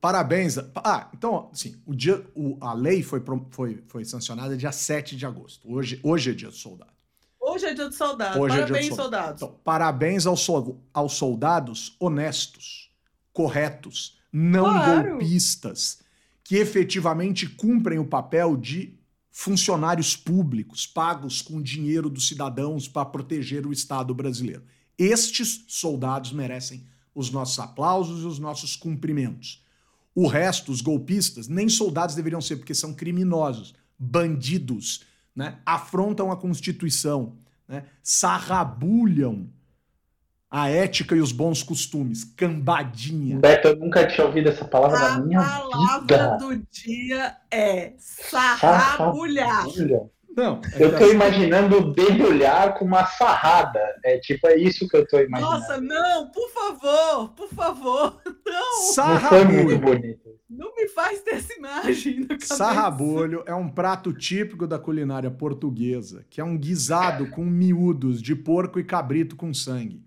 Speaker 7: Parabéns. Ah, então, assim, o dia, o, a lei foi, foi, foi sancionada dia 7 de agosto. Hoje, hoje é dia do soldado.
Speaker 8: Hoje é dia do soldado. Hoje parabéns, é dia do soldados. Então,
Speaker 7: parabéns aos, aos soldados honestos, corretos, não claro. golpistas, que efetivamente cumprem o papel de funcionários públicos pagos com dinheiro dos cidadãos para proteger o Estado brasileiro. Estes soldados merecem os nossos aplausos e os nossos cumprimentos. O resto, os golpistas, nem soldados deveriam ser, porque são criminosos, bandidos, né? afrontam a Constituição, né? sarrabulham a ética e os bons costumes. Cambadinha.
Speaker 9: Beto, eu nunca tinha ouvido essa palavra a na minha vida. A palavra
Speaker 8: do dia é sarrabulhar.
Speaker 7: Não,
Speaker 9: é eu tô assim. imaginando debulhar com uma sarrada. É tipo, é isso que eu tô imaginando.
Speaker 8: Nossa, não, por favor, por favor. Não.
Speaker 9: Sarrabulho. Não foi muito bonito.
Speaker 8: Não me faz ter essa imagem na cabeça.
Speaker 7: Sarrabulho é um prato típico da culinária portuguesa, que é um guisado com miúdos de porco e cabrito com sangue.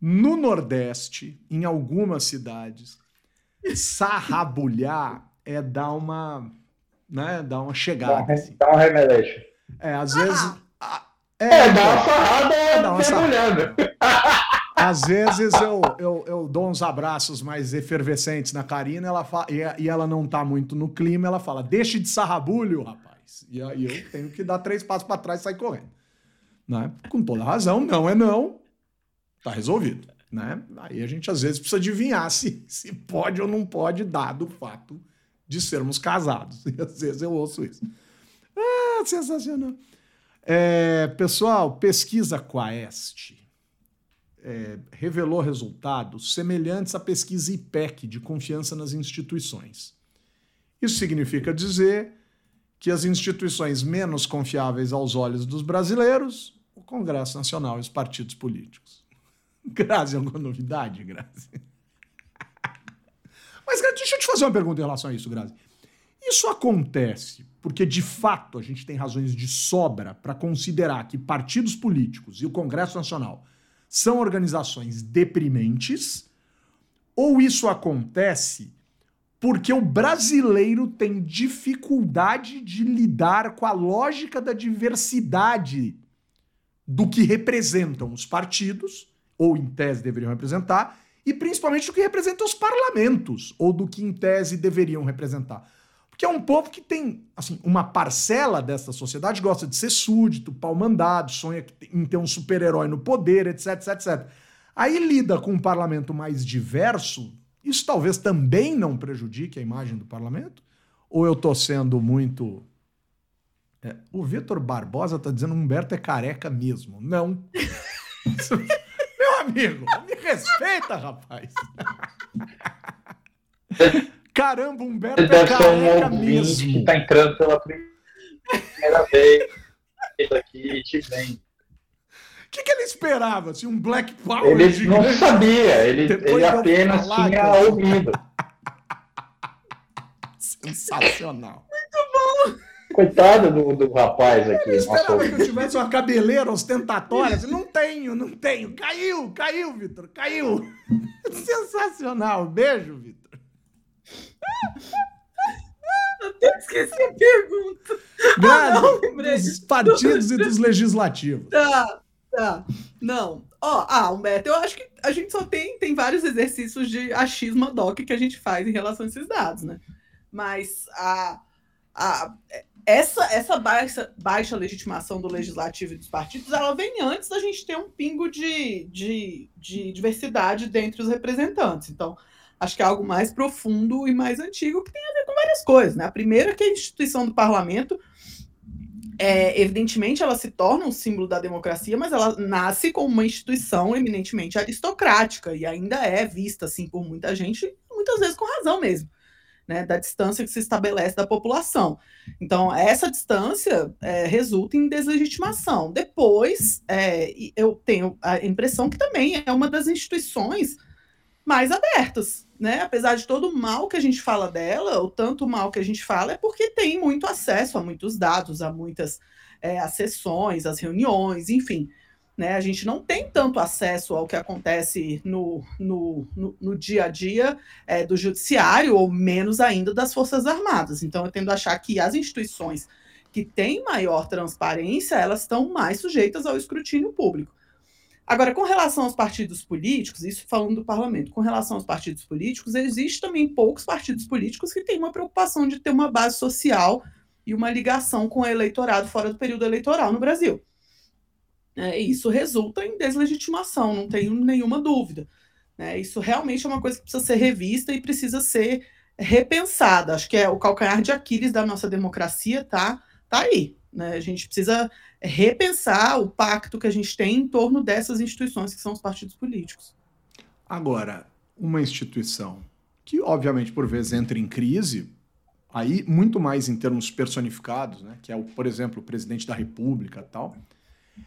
Speaker 7: No Nordeste, em algumas cidades, sarrabulhar é dar uma né? Dá uma chegada.
Speaker 9: Dá,
Speaker 7: assim.
Speaker 9: dá um remeleixo.
Speaker 7: É, às vezes.
Speaker 9: Ah, é, é, dá uma sarrada é, dá uma
Speaker 7: sarrada. Às vezes eu, eu, eu dou uns abraços mais efervescentes na Karina ela fala, e, e ela não tá muito no clima, ela fala: deixe de sarrabulho, rapaz. E aí eu tenho que dar três passos para trás e sair correndo. Né? Com toda razão, não é não. Tá resolvido. Né? Aí a gente às vezes precisa adivinhar se, se pode ou não pode, dado o fato de sermos casados. E às vezes eu ouço isso. Ah, sensacional. É, pessoal, pesquisa Quaest é, revelou resultados semelhantes à pesquisa IPEC de confiança nas instituições. Isso significa dizer que as instituições menos confiáveis aos olhos dos brasileiros, o Congresso Nacional e os partidos políticos. Grazi, alguma novidade, Grazi? Mas deixa eu te fazer uma pergunta em relação a isso, Grazi. Isso acontece porque, de fato, a gente tem razões de sobra para considerar que partidos políticos e o Congresso Nacional são organizações deprimentes? Ou isso acontece porque o brasileiro tem dificuldade de lidar com a lógica da diversidade do que representam os partidos, ou em tese deveriam representar, e principalmente do que representa os parlamentos, ou do que em tese deveriam representar. Porque é um povo que tem, assim, uma parcela dessa sociedade gosta de ser súdito, pau-mandado, sonha em ter um super-herói no poder, etc, etc, etc. Aí lida com um parlamento mais diverso, isso talvez também não prejudique a imagem do parlamento? Ou eu estou sendo muito. É, o Vitor Barbosa está dizendo Humberto é careca mesmo. Não. amigo. Respeita, rapaz. Caramba, Humberto
Speaker 9: Ele é careca um mesmo. que tá entrando pela primeira vez aqui te vem.
Speaker 7: O que, que ele esperava? Assim, um Black Power
Speaker 9: Ele
Speaker 7: gigante?
Speaker 9: não sabia, ele, ele apenas
Speaker 7: falar,
Speaker 9: tinha
Speaker 7: cara.
Speaker 9: ouvido.
Speaker 7: Sensacional.
Speaker 9: Coitado do, do rapaz aqui.
Speaker 7: Eu esperava que eu tivesse uma cabeleira ostentatória. Não tenho, não tenho. Caiu, caiu, Vitor, caiu. Sensacional. Beijo, Vitor.
Speaker 8: Até esqueci a pergunta.
Speaker 7: Grande
Speaker 8: não, lembrei.
Speaker 7: dos partidos e dos legislativos.
Speaker 8: Tá, tá. Não. Ó, ah, Humberto, eu acho que a gente só tem, tem vários exercícios de achismo ad hoc que a gente faz em relação a esses dados, né? Mas a, a, essa, essa baixa, baixa legitimação do legislativo e dos partidos, ela vem antes da gente ter um pingo de, de, de diversidade dentre os representantes. Então, acho que é algo mais profundo e mais antigo que tem a ver com várias coisas, né? A primeira é que a instituição do parlamento é, evidentemente, ela se torna um símbolo da democracia, mas ela nasce como uma instituição eminentemente aristocrática e ainda é vista assim por muita gente, muitas vezes com razão mesmo, né, da distância que se estabelece da população. Então, essa distância é, resulta em deslegitimação. Depois, é, eu tenho a impressão que também é uma das instituições mais abertas, né? Apesar de todo o mal que a gente fala dela, o tanto mal que a gente fala é porque tem muito acesso a muitos dados, a muitas é, as sessões, as reuniões, enfim. Né? A gente não tem tanto acesso ao que acontece no, no, no, no dia a dia é, do judiciário, ou menos ainda das Forças Armadas. Então, eu tendo a achar que as instituições que têm maior transparência, elas estão mais sujeitas ao escrutínio público. Agora, com relação aos partidos políticos, isso falando do parlamento, com relação aos partidos políticos, existe também poucos partidos políticos que têm uma preocupação de ter uma base social e uma ligação com o eleitorado fora do período eleitoral no Brasil. É, isso resulta em deslegitimação, não tenho nenhuma dúvida. Né? Isso realmente é uma coisa que precisa ser revista e precisa ser repensada. Acho que é o calcanhar de Aquiles da nossa democracia, tá, tá aí. Né? A gente precisa repensar o pacto que a gente tem em torno dessas instituições que são os partidos políticos.
Speaker 7: Agora, uma instituição que, obviamente, por vezes entra em crise, aí muito mais em termos personificados, né, que é, o, por exemplo, o presidente da República tal,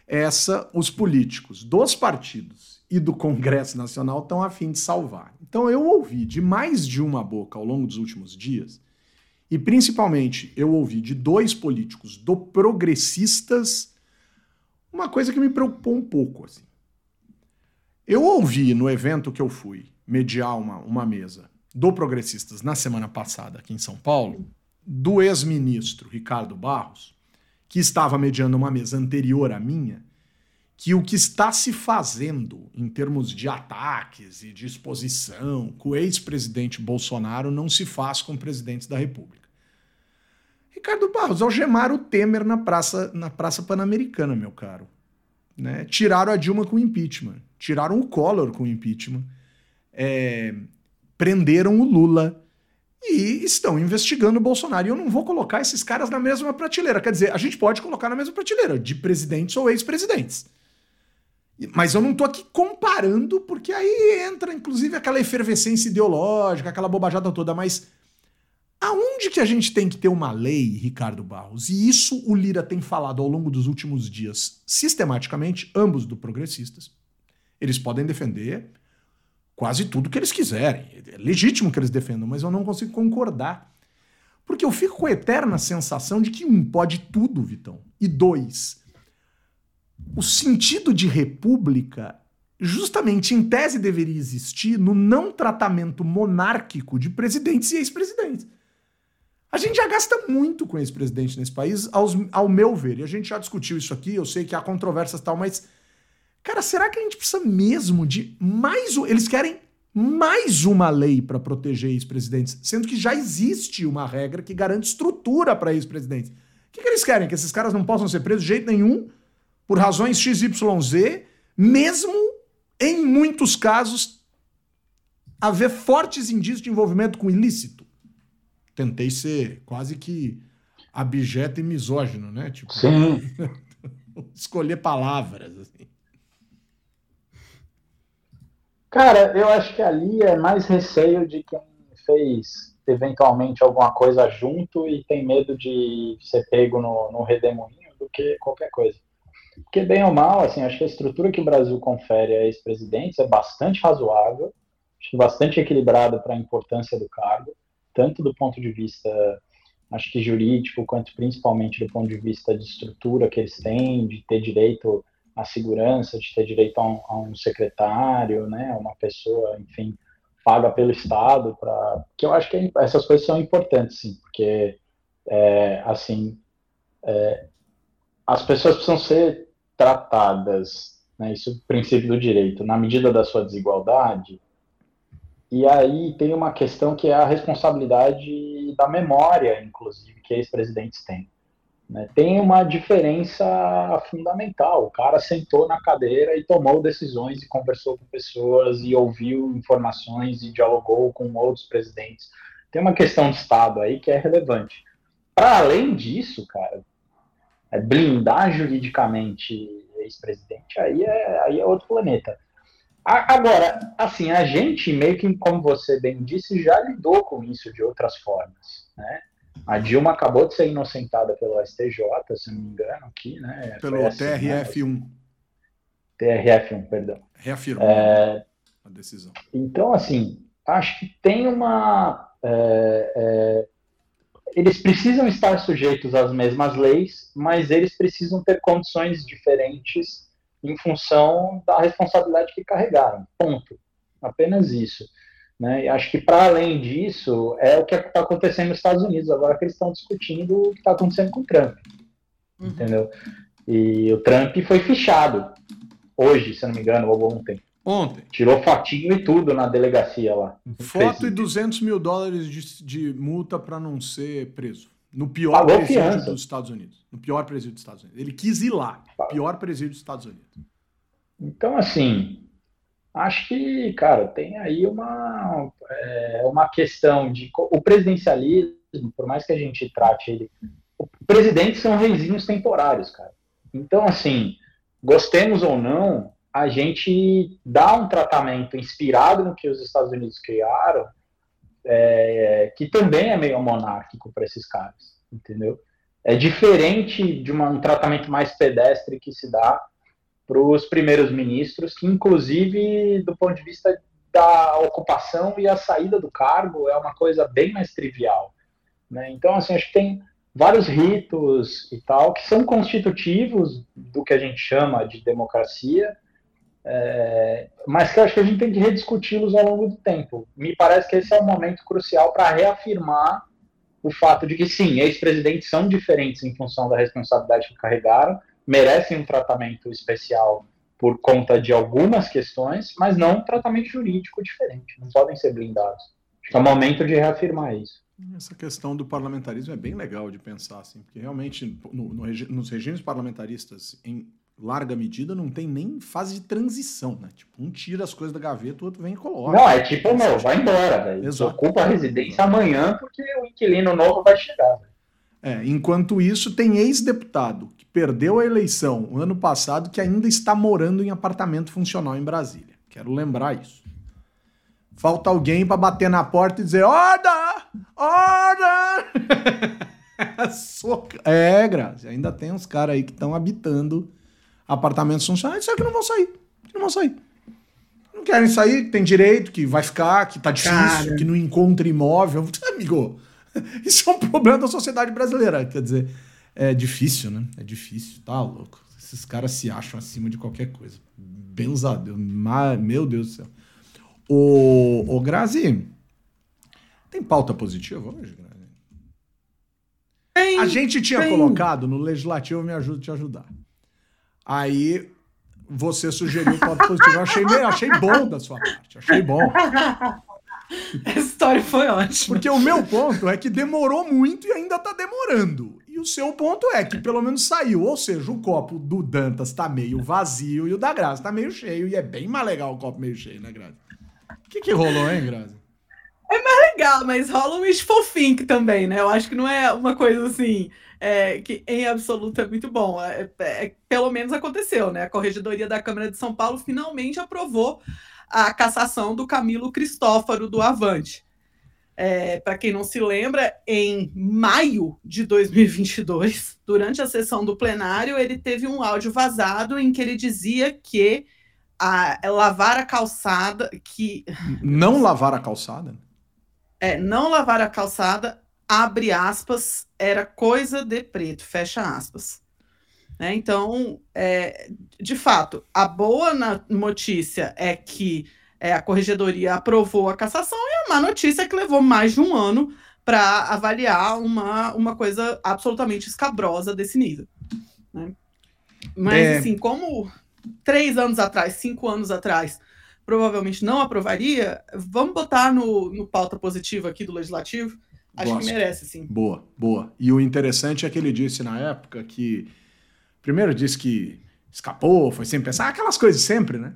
Speaker 7: essa os políticos dos partidos e do Congresso Nacional estão a fim de salvar. Então eu ouvi de mais de uma boca ao longo dos últimos dias e principalmente eu ouvi de dois políticos do progressistas uma coisa que me preocupou um pouco. Assim. Eu ouvi no evento que eu fui mediar uma, uma mesa do Progressistas na semana passada aqui em São Paulo, do ex-ministro Ricardo Barros, que estava mediando uma mesa anterior à minha, que o que está se fazendo em termos de ataques e de exposição com o ex-presidente Bolsonaro não se faz com presidentes da República. Ricardo Barros, algemaram o Temer na Praça, na praça Pan-Americana, meu caro. Né? Tiraram a Dilma com impeachment, tiraram o Collor com impeachment, é, prenderam o Lula e estão investigando o Bolsonaro. E eu não vou colocar esses caras na mesma prateleira. Quer dizer, a gente pode colocar na mesma prateleira de presidentes ou ex-presidentes. Mas eu não estou aqui comparando, porque aí entra, inclusive, aquela efervescência ideológica, aquela bobajada toda. Mas aonde que a gente tem que ter uma lei, Ricardo Barros? E isso o Lira tem falado ao longo dos últimos dias, sistematicamente, ambos do progressistas. Eles podem defender quase tudo que eles quiserem. É legítimo que eles defendam, mas eu não consigo concordar. Porque eu fico com a eterna sensação de que, um, pode tudo, Vitão. E dois, o sentido de república, justamente em tese, deveria existir no não tratamento monárquico de presidentes e ex-presidentes. A gente já gasta muito com ex-presidente nesse país, aos, ao meu ver. E a gente já discutiu isso aqui, eu sei que há controvérsias tal, mas. Cara, será que a gente precisa mesmo de mais. Eles querem mais uma lei para proteger ex-presidentes, sendo que já existe uma regra que garante estrutura para ex-presidentes. O que, que eles querem? Que esses caras não possam ser presos de jeito nenhum, por razões XYZ, mesmo em muitos casos haver fortes indícios de envolvimento com ilícito. Tentei ser quase que abjeto e misógino, né? Tipo,
Speaker 9: Sim.
Speaker 7: escolher palavras. Assim.
Speaker 9: Cara, eu acho que ali é mais receio de quem fez eventualmente alguma coisa junto e tem medo de ser pego no, no redemoinho do que qualquer coisa. Porque, bem ou mal, assim, acho que a estrutura que o Brasil confere a ex-presidentes é bastante razoável, acho que bastante equilibrada para a importância do cargo, tanto do ponto de vista, acho que jurídico, quanto principalmente do ponto de vista de estrutura que eles têm, de ter direito à segurança, de ter direito a um, a um secretário, né, uma pessoa, enfim, paga pelo Estado, para que eu acho que é essas coisas são importantes, sim, porque, é, assim, é, as pessoas precisam ser tratadas, né, isso é o princípio do direito, na medida da sua desigualdade, e aí tem uma questão que é a responsabilidade da memória, inclusive, que ex-presidentes têm. Né? Tem uma diferença fundamental. O cara sentou na cadeira e tomou decisões e conversou com pessoas e ouviu informações e dialogou com outros presidentes. Tem uma questão de Estado aí que é relevante. Para além disso, cara, é blindar juridicamente ex-presidente, aí é, aí é outro planeta. Agora, assim, a gente meio que, como você bem disse, já lidou com isso de outras formas, né? A Dilma acabou de ser inocentada pelo STJ, se não me engano, aqui, né?
Speaker 7: Pelo assim, TRF1.
Speaker 9: TRF1, perdão.
Speaker 7: Reafirmou é... a decisão.
Speaker 9: Então, assim, acho que tem uma. É, é... Eles precisam estar sujeitos às mesmas leis, mas eles precisam ter condições diferentes em função da responsabilidade que carregaram. Ponto. Apenas isso. Né? E acho que, para além disso, é o que está acontecendo nos Estados Unidos, agora que eles estão discutindo o que está acontecendo com o Trump. Uhum. Entendeu? E o Trump foi fichado hoje, se não me engano, ou ontem.
Speaker 7: Ontem.
Speaker 9: Tirou fotinho e tudo na delegacia lá.
Speaker 7: Foto e 200 mil dólares de, de multa para não ser preso. No pior Pagou presídio fiança. dos Estados Unidos. No pior presídio dos Estados Unidos. Ele quis ir lá. Pior presídio dos Estados Unidos.
Speaker 9: Então, assim, acho que, cara, tem aí uma, é, uma questão de. O presidencialismo, por mais que a gente trate ele. Presidentes são reizinhos temporários, cara. Então, assim, gostemos ou não, a gente dá um tratamento inspirado no que os Estados Unidos criaram é, que também é meio monárquico para esses caras, entendeu? É diferente de uma, um tratamento mais pedestre que se dá para os primeiros ministros, que inclusive do ponto de vista da ocupação e a saída do cargo é uma coisa bem mais trivial, né? Então assim acho que tem vários ritos e tal que são constitutivos do que a gente chama de democracia é, mas que eu acho que a gente tem que rediscuti-los ao longo do tempo. Me parece que esse é um momento crucial para reafirmar o fato de que, sim, ex-presidentes são diferentes em função da responsabilidade que carregaram, merecem um tratamento especial por conta de algumas questões, mas não um tratamento jurídico diferente. Não podem ser blindados. Acho que é o momento de reafirmar isso.
Speaker 7: Essa questão do parlamentarismo é bem legal de pensar, assim, porque realmente no, no, nos regimes parlamentaristas em larga medida, não tem nem fase de transição, né? Tipo, um tira as coisas da gaveta, o outro vem e coloca.
Speaker 9: Não, é tipo, meu, vai embora, velho. Ocupa a residência amanhã porque o inquilino novo vai chegar.
Speaker 7: É, enquanto isso, tem ex-deputado que perdeu a eleição ano passado que ainda está morando em apartamento funcional em Brasília. Quero lembrar isso. Falta alguém para bater na porta e dizer: Orda! Orda! é, Grazi, ainda tem uns caras aí que estão habitando apartamentos funcionais, só que não vão sair. Não vão sair. Não querem sair, tem direito, que vai ficar, que tá difícil, Cara. que não encontra imóvel. Amigo, isso é um problema da sociedade brasileira. Quer dizer, é difícil, né? É difícil, tá louco. Esses caras se acham acima de qualquer coisa. Benzadeus. Meu Deus do céu. O, o Grazi, tem pauta positiva hoje, Grazi? Tem, a gente tinha tem. colocado no Legislativo Me Ajuda a Te Ajudar. Aí você sugeriu o ponto positivo. Eu achei, achei bom da sua parte. Achei bom.
Speaker 8: Essa história foi ótima.
Speaker 7: Porque o meu ponto é que demorou muito e ainda tá demorando. E o seu ponto é que pelo menos saiu. Ou seja, o copo do Dantas tá meio vazio e o da Graça tá meio cheio. E é bem mais legal o copo meio cheio, né, Graça? O que, que rolou, hein, Graça?
Speaker 8: É mais legal, mas rola um esfofink também, né? Eu acho que não é uma coisa assim é, que em absoluto é muito bom. É, é, é, pelo menos aconteceu, né? A Corregedoria da Câmara de São Paulo finalmente aprovou a cassação do Camilo Cristófaro do Avante. É, Para quem não se lembra, em maio de 2022, durante a sessão do plenário, ele teve um áudio vazado em que ele dizia que a, lavar a calçada, que
Speaker 7: não lavar a calçada,
Speaker 8: é não lavar a calçada, abre aspas, era coisa de preto, fecha aspas. Né? Então, é, de fato, a boa notícia é que é, a corregedoria aprovou a cassação e a má notícia é que levou mais de um ano para avaliar uma, uma coisa absolutamente escabrosa desse nível. Né? Mas, é... assim, como três anos atrás, cinco anos atrás, provavelmente não aprovaria, vamos botar no, no pauta positiva aqui do Legislativo. Acho Gosto. que merece, sim.
Speaker 7: Boa, boa. E o interessante é que ele disse na época que Primeiro disse que escapou, foi sem pensar, aquelas coisas sempre, né?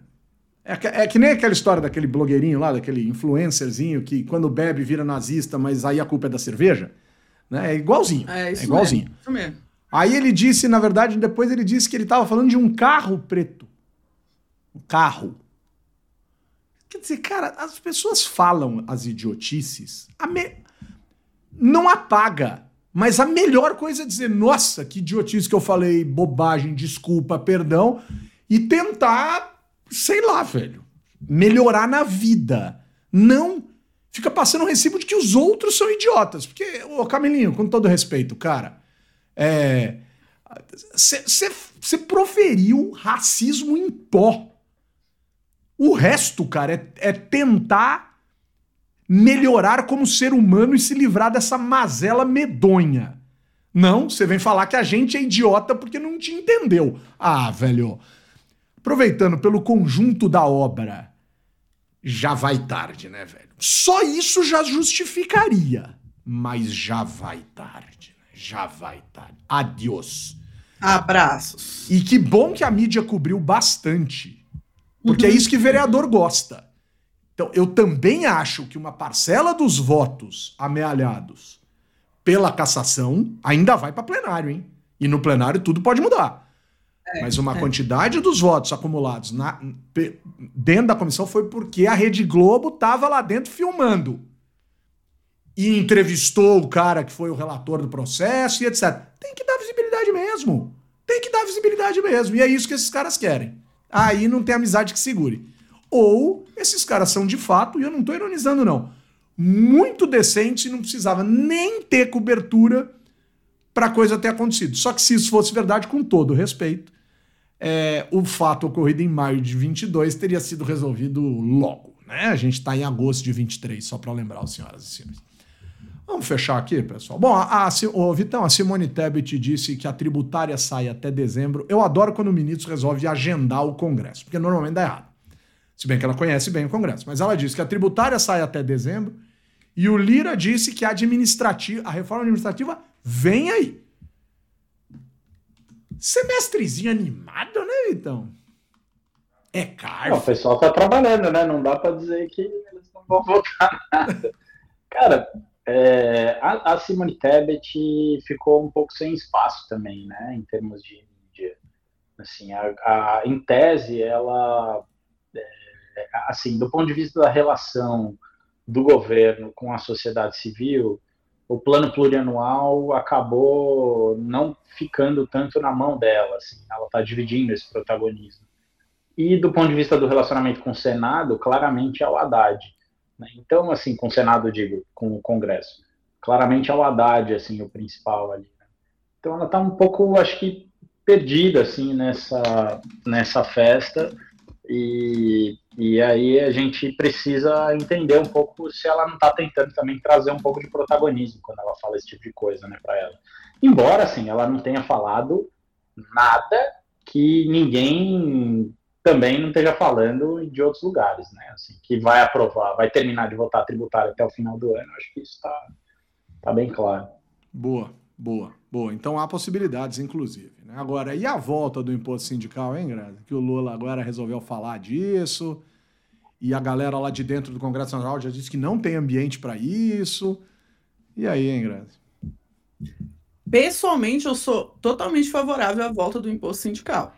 Speaker 7: É que, é que, nem aquela história daquele blogueirinho lá, daquele influencerzinho que quando bebe vira nazista, mas aí a culpa é da cerveja. Né? É igualzinho. É, isso é igualzinho. Mesmo, isso mesmo. Aí ele disse, na verdade, depois ele disse que ele estava falando de um carro preto. Um carro. Quer dizer, cara, as pessoas falam as idiotices, me... não apaga. Mas a melhor coisa é dizer, nossa, que idiotice que eu falei, bobagem, desculpa, perdão, e tentar, sei lá, velho, melhorar na vida. Não fica passando o recibo de que os outros são idiotas. Porque, ô Camilinho, com todo respeito, cara, é. Você proferiu racismo em pó. O resto, cara, é, é tentar melhorar como ser humano e se livrar dessa mazela medonha. Não, você vem falar que a gente é idiota porque não te entendeu. Ah, velho. Aproveitando pelo conjunto da obra, já vai tarde, né, velho? Só isso já justificaria. Mas já vai tarde, né? Já vai tarde. Adiós.
Speaker 8: Abraços.
Speaker 7: E que bom que a mídia cobriu bastante. Porque é uhum. é isso que vereador gosta. Então, eu também acho que uma parcela dos votos amealhados pela cassação ainda vai para plenário, hein? E no plenário tudo pode mudar. É, Mas uma é. quantidade dos votos acumulados na, dentro da comissão foi porque a Rede Globo estava lá dentro filmando. E entrevistou o cara que foi o relator do processo e etc. Tem que dar visibilidade mesmo. Tem que dar visibilidade mesmo. E é isso que esses caras querem. Aí não tem amizade que segure ou esses caras são de fato, e eu não estou ironizando, não, muito decentes e não precisava nem ter cobertura para a coisa ter acontecido. Só que se isso fosse verdade, com todo respeito, é, o fato ocorrido em maio de 22 teria sido resolvido logo. Né? A gente está em agosto de 23, só para lembrar os senhoras e senhores. Vamos fechar aqui, pessoal. Bom, a, a, o Vitão, a Simone Tebet disse que a tributária sai até dezembro. Eu adoro quando o ministro resolve agendar o Congresso, porque normalmente dá errado. Se bem que ela conhece bem o Congresso. Mas ela disse que a tributária sai até dezembro e o Lira disse que a administrativa, a reforma administrativa vem aí. Semestrezinho animado, né, Vitão? É caro.
Speaker 9: o pessoal tá trabalhando, né? Não dá para dizer que eles não vão votar nada. Cara, é, a, a, Simone Tebet ficou um pouco sem espaço também, né? Em termos de. Assim, a, a, em tese, ela assim, do ponto de vista da relação do governo com a sociedade civil, o plano plurianual acabou não ficando tanto na mão dela, assim, ela está dividindo esse protagonismo. E do ponto de vista do relacionamento com o Senado, claramente é o Haddad. Né? Então, assim, com o Senado, digo, com o Congresso, claramente é o Haddad, assim, o principal ali. Né? Então, ela está um pouco, acho que, perdida, assim, nessa, nessa festa, e, e aí a gente precisa entender um pouco se ela não está tentando também trazer um pouco de protagonismo quando ela fala esse tipo de coisa, né, para ela. Embora, assim, ela não tenha falado nada que ninguém também não esteja falando de outros lugares, né, assim, que vai aprovar, vai terminar de votar tributário até o final do ano. Acho que isso está tá bem claro.
Speaker 7: Boa, boa, boa. Então há possibilidades, inclusive. Né? Agora, e a volta do imposto sindical, hein, Grazi? Que o Lula agora resolveu falar disso, e a galera lá de dentro do Congresso Nacional já disse que não tem ambiente para isso. E aí, hein, Grazi?
Speaker 8: Pessoalmente, eu sou totalmente favorável à volta do imposto sindical,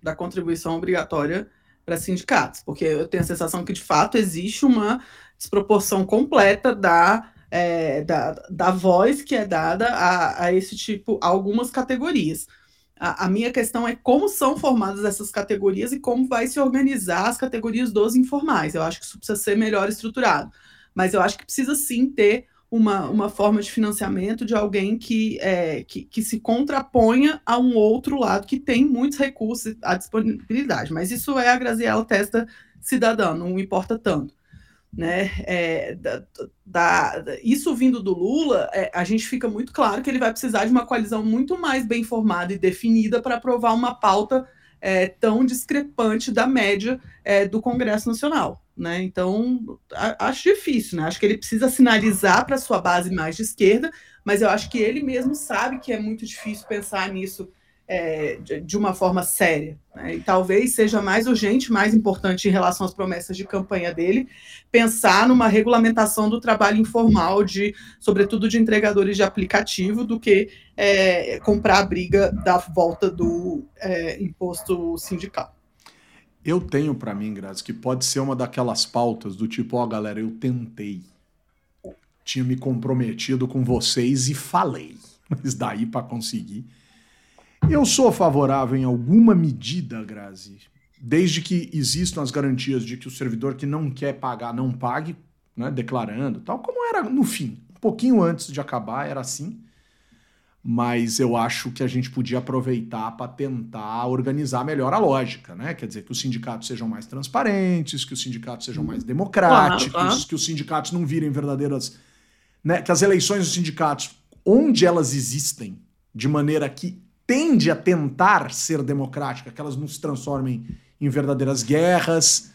Speaker 8: da contribuição obrigatória para sindicatos, porque eu tenho a sensação que, de fato, existe uma desproporção completa da é, da, da voz que é dada a, a esse tipo, a algumas categorias. A, a, minha questão é como são formadas essas categorias e como vai se organizar as categorias dos informais. Eu acho que isso precisa ser melhor estruturado. Mas eu acho que precisa sim ter uma, uma forma de financiamento de alguém que, é, que, que se contraponha a um outro lado que tem muitos recursos à disponibilidade. Mas isso é a Graziella Testa cidadã, não importa tanto. Né? É, da, da, isso vindo do Lula, é, a gente fica muito claro que ele vai precisar de uma coalizão muito mais bem formada e definida para aprovar uma pauta é, tão discrepante da média é, do Congresso Nacional. Né? Então, a, acho difícil, né? Acho que ele precisa sinalizar para sua base mais de esquerda, mas eu acho que ele mesmo sabe que é muito difícil pensar nisso é, de, de, uma forma séria. Né? E talvez seja mais urgente, mais importante em relação às promessas de campanha dele, pensar numa regulamentação do trabalho informal, de, sobretudo de entregadores de aplicativo, do que é, comprar a briga da volta do é, imposto sindical.
Speaker 7: Eu tenho para mim, Grazi, que pode ser uma daquelas pautas do tipo, ó, oh, galera, eu tentei. Tinha me comprometido com vocês e falei. Mas daí para conseguir. Eu sou favorável em alguma medida, Grazi, desde que existam as garantias de que o servidor que não quer pagar não pague, né, declarando, tal como era no fim. Um pouquinho antes de acabar era assim mas eu acho que a gente podia aproveitar para tentar organizar melhor a lógica, né? Quer dizer, que os sindicatos sejam mais transparentes, que os sindicatos sejam mais democráticos, que os sindicatos não virem verdadeiras. Né? Que as eleições dos sindicatos, onde elas existem, de maneira que tende a tentar ser democrática, que elas não se transformem em verdadeiras guerras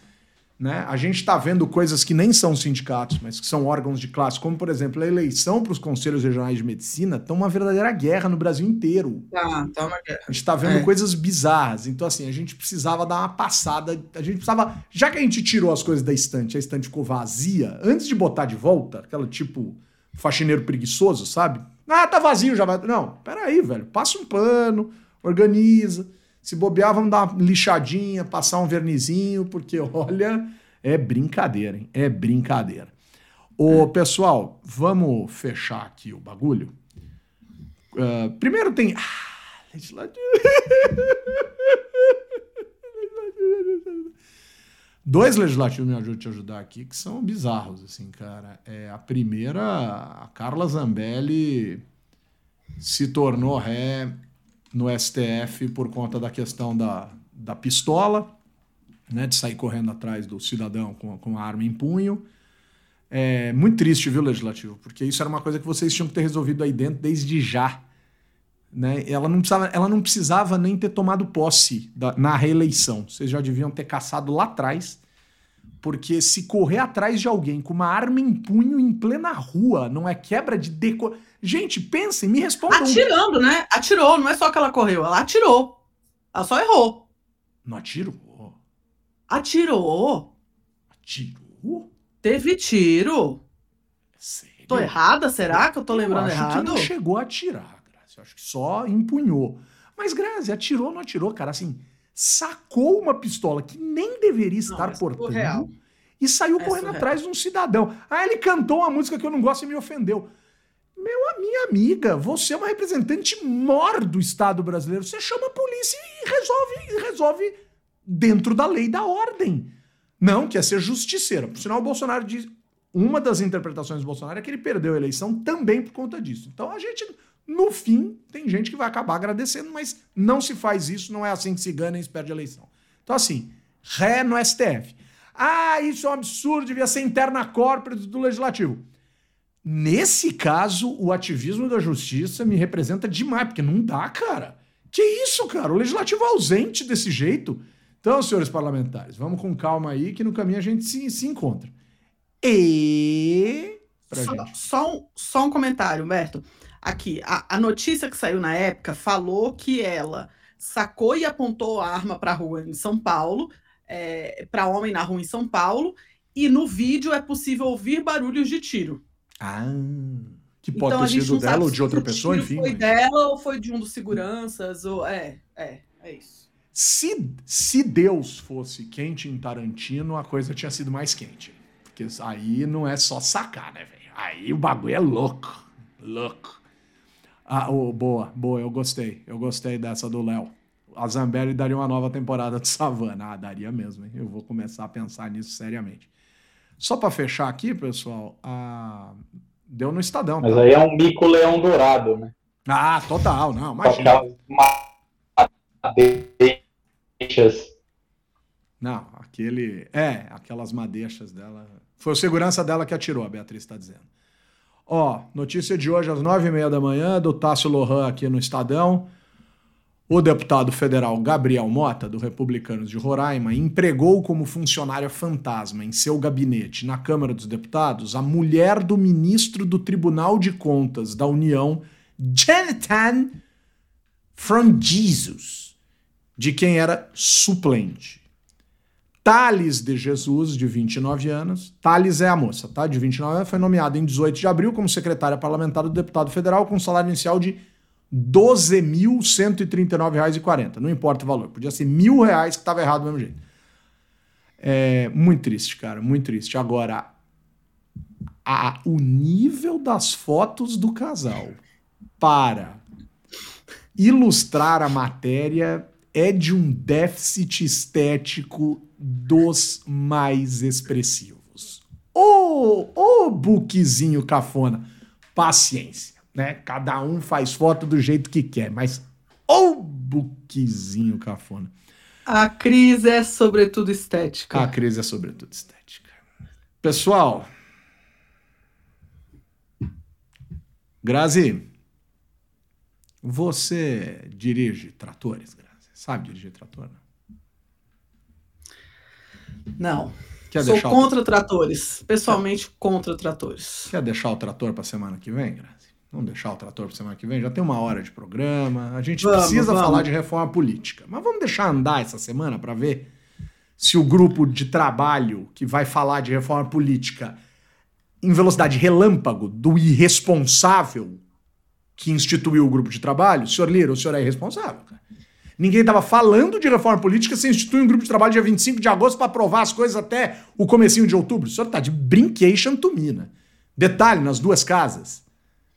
Speaker 7: né? A gente está vendo coisas que nem são sindicatos, mas que são órgãos de classe, como, por exemplo, a eleição para os conselhos regionais de medicina, está uma verdadeira guerra no Brasil inteiro.
Speaker 8: Tá, tá uma guerra.
Speaker 7: A gente está vendo é. coisas bizarras. Então, assim, a gente precisava dar uma passada. A gente precisava. Já que a gente tirou as coisas da estante, a estante ficou vazia, antes de botar de volta, aquela tipo faxineiro preguiçoso, sabe? Ah, tá vazio já vai. Não, peraí, velho. Passa um pano, organiza. Se bobear, vamos dar uma lixadinha, passar um vernizinho, porque olha, é brincadeira, hein? É brincadeira. Ô, é. pessoal, vamos fechar aqui o bagulho. Uh, primeiro tem. Ah, legislativo. Dois legislativos me ajudam a te ajudar aqui que são bizarros, assim, cara. É, a primeira, a Carla Zambelli se tornou ré no STF por conta da questão da, da pistola, né, de sair correndo atrás do cidadão com, com a arma em punho. É muito triste, viu, Legislativo? Porque isso era uma coisa que vocês tinham que ter resolvido aí dentro desde já. Né? Ela, não precisava, ela não precisava nem ter tomado posse da, na reeleição. Vocês já deviam ter caçado lá atrás. Porque se correr atrás de alguém com uma arma em punho em plena rua não é quebra de decor. Gente, pensem, me respondam.
Speaker 8: Atirando, né? Atirou, não é só que ela correu, ela atirou. Ela só errou.
Speaker 7: Não atirou?
Speaker 8: Atirou.
Speaker 7: Atirou?
Speaker 8: Teve tiro.
Speaker 7: Sério?
Speaker 8: Tô errada? Será que eu tô eu lembrando
Speaker 7: acho
Speaker 8: errado?
Speaker 7: Que não chegou a atirar, Acho que só empunhou. Mas, Grazi, atirou ou não atirou, cara? Assim, sacou uma pistola que nem deveria estar não, é portando surreal. e saiu é correndo surreal. atrás de um cidadão. Ah, ele cantou uma música que eu não gosto e me ofendeu. Meu, minha amiga, você é uma representante mor do Estado brasileiro. Você chama a polícia e resolve, resolve dentro da lei da ordem. Não, quer ser justiceira. Por sinal, o Bolsonaro diz. Uma das interpretações do Bolsonaro é que ele perdeu a eleição também por conta disso. Então a gente, no fim, tem gente que vai acabar agradecendo, mas não se faz isso, não é assim que se ganha e se perde a eleição. Então, assim, ré no STF. Ah, isso é um absurdo, devia ser interna corporate do legislativo. Nesse caso, o ativismo da justiça me representa demais, porque não dá, cara. Que isso, cara? O legislativo ausente desse jeito. Então, senhores parlamentares, vamos com calma aí, que no caminho a gente se, se encontra. E.
Speaker 8: Só, só, um, só um comentário, Humberto. Aqui, a, a notícia que saiu na época falou que ela sacou e apontou a arma para a rua em São Paulo, é, para homem na rua em São Paulo, e no vídeo é possível ouvir barulhos de tiro.
Speaker 7: Ah, que pode então, ter sido dela ou de outra pessoa, enfim.
Speaker 8: Foi mas... dela ou foi de um dos seguranças, ou é, é, é isso.
Speaker 7: Se, se Deus fosse quente em Tarantino, a coisa tinha sido mais quente. Porque aí não é só sacar, né, velho? Aí o bagulho é louco. Louco. Ah, oh, boa, boa, eu gostei. Eu gostei dessa do Léo. A Zambelli daria uma nova temporada de Savana. Ah, daria mesmo, hein? Eu vou começar a pensar nisso seriamente. Só para fechar aqui, pessoal, a... deu no Estadão.
Speaker 9: Mas tá? aí é um mico-leão dourado, né?
Speaker 7: Ah, total, não, imagina.
Speaker 9: Madeixas.
Speaker 7: Não, aquele. É, aquelas madeixas dela. Foi o segurança dela que atirou, a Beatriz está dizendo. Ó, notícia de hoje às nove e meia da manhã, do Tássio Lohan aqui no Estadão. O deputado federal Gabriel Mota, do Republicanos de Roraima, empregou como funcionária fantasma em seu gabinete na Câmara dos Deputados a mulher do ministro do Tribunal de Contas da União, Jonathan from Jesus, de quem era suplente. Thales de Jesus, de 29 anos. Thales é a moça, tá? De 29 anos, foi nomeada em 18 de abril como secretária parlamentar do deputado federal com salário inicial de R$ 12.139,40. Não importa o valor. Podia ser mil reais que estava errado do mesmo jeito. É muito triste, cara. Muito triste. Agora, a, o nível das fotos do casal para ilustrar a matéria é de um déficit estético dos mais expressivos. Ô, ô buquezinho cafona, paciência, né? Cada um faz foto do jeito que quer, mas ô buquezinho cafona.
Speaker 8: A crise é sobretudo estética.
Speaker 7: A crise é sobretudo estética. Pessoal, Grazi, você dirige tratores, Grazi? Sabe dirigir trator? Não?
Speaker 8: Não. Quer Sou contra o... tratores. Pessoalmente, Quer... contra tratores.
Speaker 7: Quer deixar o trator para semana que vem, Grazi? Vamos deixar o trator para semana que vem? Já tem uma hora de programa. A gente vamos, precisa vamos. falar de reforma política. Mas vamos deixar andar essa semana para ver se o grupo de trabalho que vai falar de reforma política em velocidade relâmpago do irresponsável que instituiu o grupo de trabalho, senhor Lira, o senhor é irresponsável, cara. Ninguém estava falando de reforma política, você institui um grupo de trabalho dia 25 de agosto para aprovar as coisas até o comecinho de outubro. O senhor está de brincation to mina. Né? Detalhe, nas duas casas.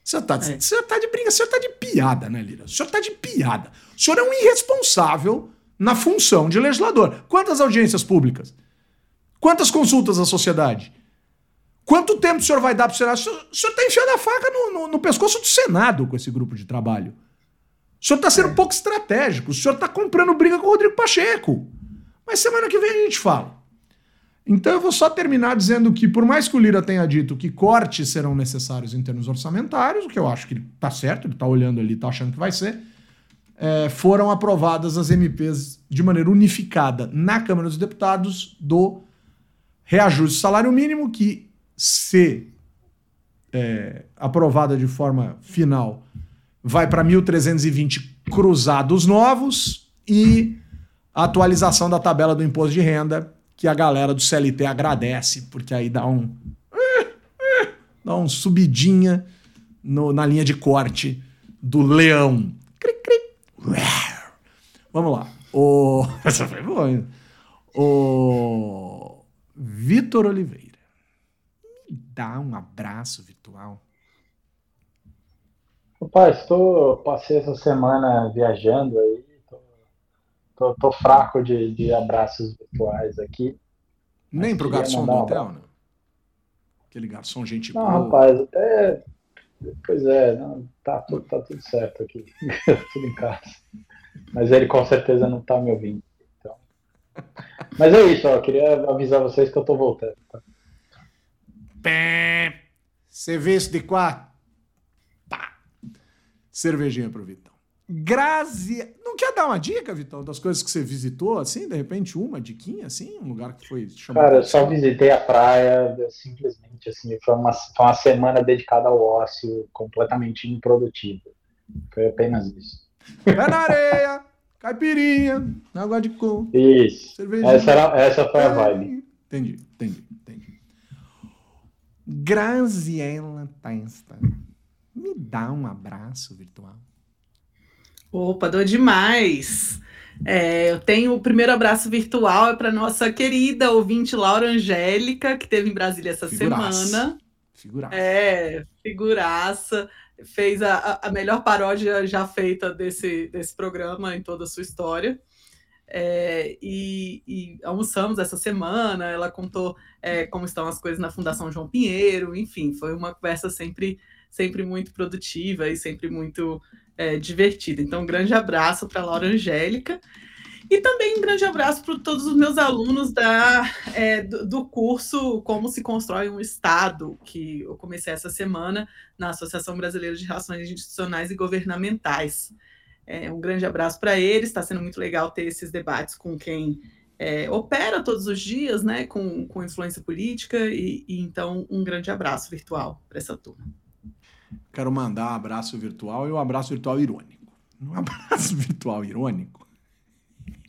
Speaker 7: O senhor está de, é. tá de brinca, o senhor está de piada, né, Lira? O senhor está de piada. O senhor é um irresponsável na função de legislador. Quantas audiências públicas? Quantas consultas à sociedade? Quanto tempo o senhor vai dar para o Senado? O senhor está enfiando a faca no, no, no pescoço do Senado com esse grupo de trabalho. O senhor está sendo um pouco estratégico. O senhor está comprando briga com o Rodrigo Pacheco. Mas semana que vem a gente fala. Então eu vou só terminar dizendo que, por mais que o Lira tenha dito que cortes serão necessários em termos orçamentários, o que eu acho que está certo, ele está olhando ali, está achando que vai ser, é, foram aprovadas as MPs de maneira unificada na Câmara dos Deputados do reajuste do salário mínimo, que, se é, aprovada de forma final, vai para 1.320 cruzados novos e atualização da tabela do imposto de renda, que a galera do CLT agradece, porque aí dá um. dá um subidinha no, na linha de corte do leão. Cri, cri. Vamos lá. O... Essa foi boa, hein? O Vitor Oliveira. Me dá um abraço virtual.
Speaker 9: Rapaz, tô, passei essa semana viajando aí, tô, tô, tô fraco de, de abraços virtuais aqui.
Speaker 7: Nem pro garçom do hotel, né? Aquele garçom gente
Speaker 9: Não, boa. rapaz, até. Pois é, não, tá, tudo, tá tudo certo aqui. tudo em casa. Mas ele com certeza não tá me ouvindo. Então... Mas é isso, ó. Queria avisar vocês que eu tô voltando. Tá?
Speaker 7: Serviço de quatro cervejinha pro Vitão. Grazi. Não quer dar uma dica, Vitão, das coisas que você visitou, assim, de repente, uma diquinha, assim, um lugar que foi
Speaker 9: chamado. Cara, eu só visitei a praia, simplesmente, assim, foi uma, foi uma semana dedicada ao ócio, completamente improdutiva. Foi apenas isso.
Speaker 7: Pé na areia, caipirinha, água de coco.
Speaker 9: Isso. Cervejinha. Essa, era, essa foi a vibe.
Speaker 7: Entendi, entendi, entendi. Graziella Testa. Me dá um abraço virtual.
Speaker 8: Opa, dou demais. É, eu tenho o primeiro abraço virtual é para nossa querida ouvinte Laura Angélica, que teve em Brasília essa Figuraça. semana.
Speaker 7: Figuraça.
Speaker 8: É, figuraça. Fez a, a melhor paródia já feita desse, desse programa em toda a sua história. É, e, e, almoçamos essa semana. Ela contou é, como estão as coisas na Fundação João Pinheiro, enfim, foi uma conversa sempre, sempre muito produtiva e sempre muito é, divertida. Então, um grande abraço para Laura Angélica. E também um grande abraço para todos os meus alunos da, é, do, do, curso Como se Constrói um Estado, que eu comecei essa semana na Associação Brasileira de Relações Institucionais e Governamentais. É, um grande abraço para eles, está sendo muito legal ter esses debates com quem é, opera todos os dias, né, com, com influência política, e, e então um grande abraço virtual para essa turma.
Speaker 7: Quero mandar um abraço virtual e um abraço virtual irônico. Um abraço virtual irônico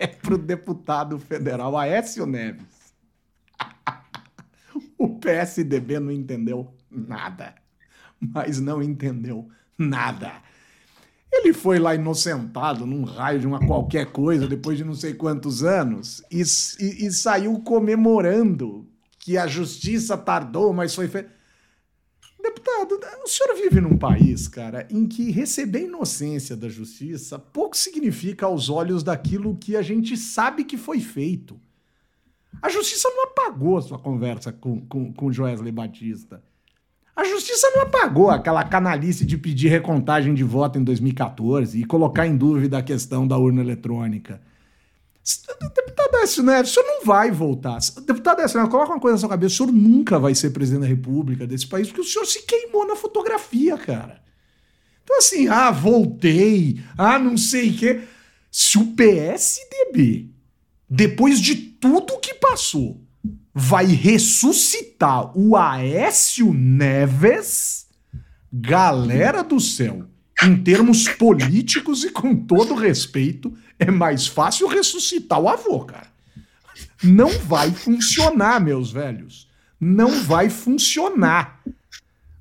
Speaker 7: é para o deputado federal Aécio Neves. o PSDB não entendeu nada, mas não entendeu nada. Ele foi lá inocentado num raio de uma qualquer coisa depois de não sei quantos anos e, e, e saiu comemorando que a justiça tardou, mas foi feito. Deputado, o senhor vive num país, cara, em que receber inocência da justiça pouco significa aos olhos daquilo que a gente sabe que foi feito. A justiça não apagou a sua conversa com, com, com Joesley Batista. A justiça não apagou aquela canalice de pedir recontagem de voto em 2014 e colocar em dúvida a questão da urna eletrônica. Deputado Écio Neves, o senhor não vai voltar. Deputado Écio Neves, coloca uma coisa na sua cabeça: o senhor nunca vai ser presidente da República desse país, porque o senhor se queimou na fotografia, cara. Então, assim, ah, voltei, ah, não sei o quê. Se o PSDB, depois de tudo que passou, vai ressuscitar o Aécio Neves, galera do céu, em termos políticos e com todo respeito, é mais fácil ressuscitar o avô, cara. Não vai funcionar, meus velhos. Não vai funcionar.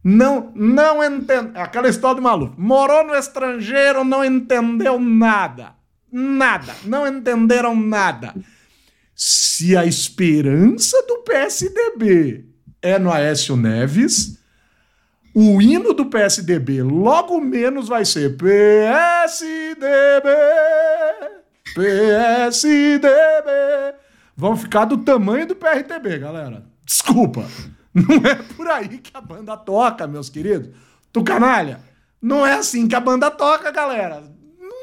Speaker 7: Não, não entende. Aquela história do maluco. Morou no estrangeiro, não entendeu nada. Nada. Não entenderam nada. Se a esperança do PSDB é no Aécio Neves, o hino do PSDB logo menos vai ser PSDB, PSDB. Vão ficar do tamanho do PRTB, galera. Desculpa. Não é por aí que a banda toca, meus queridos. Tu canalha, não é assim que a banda toca, galera.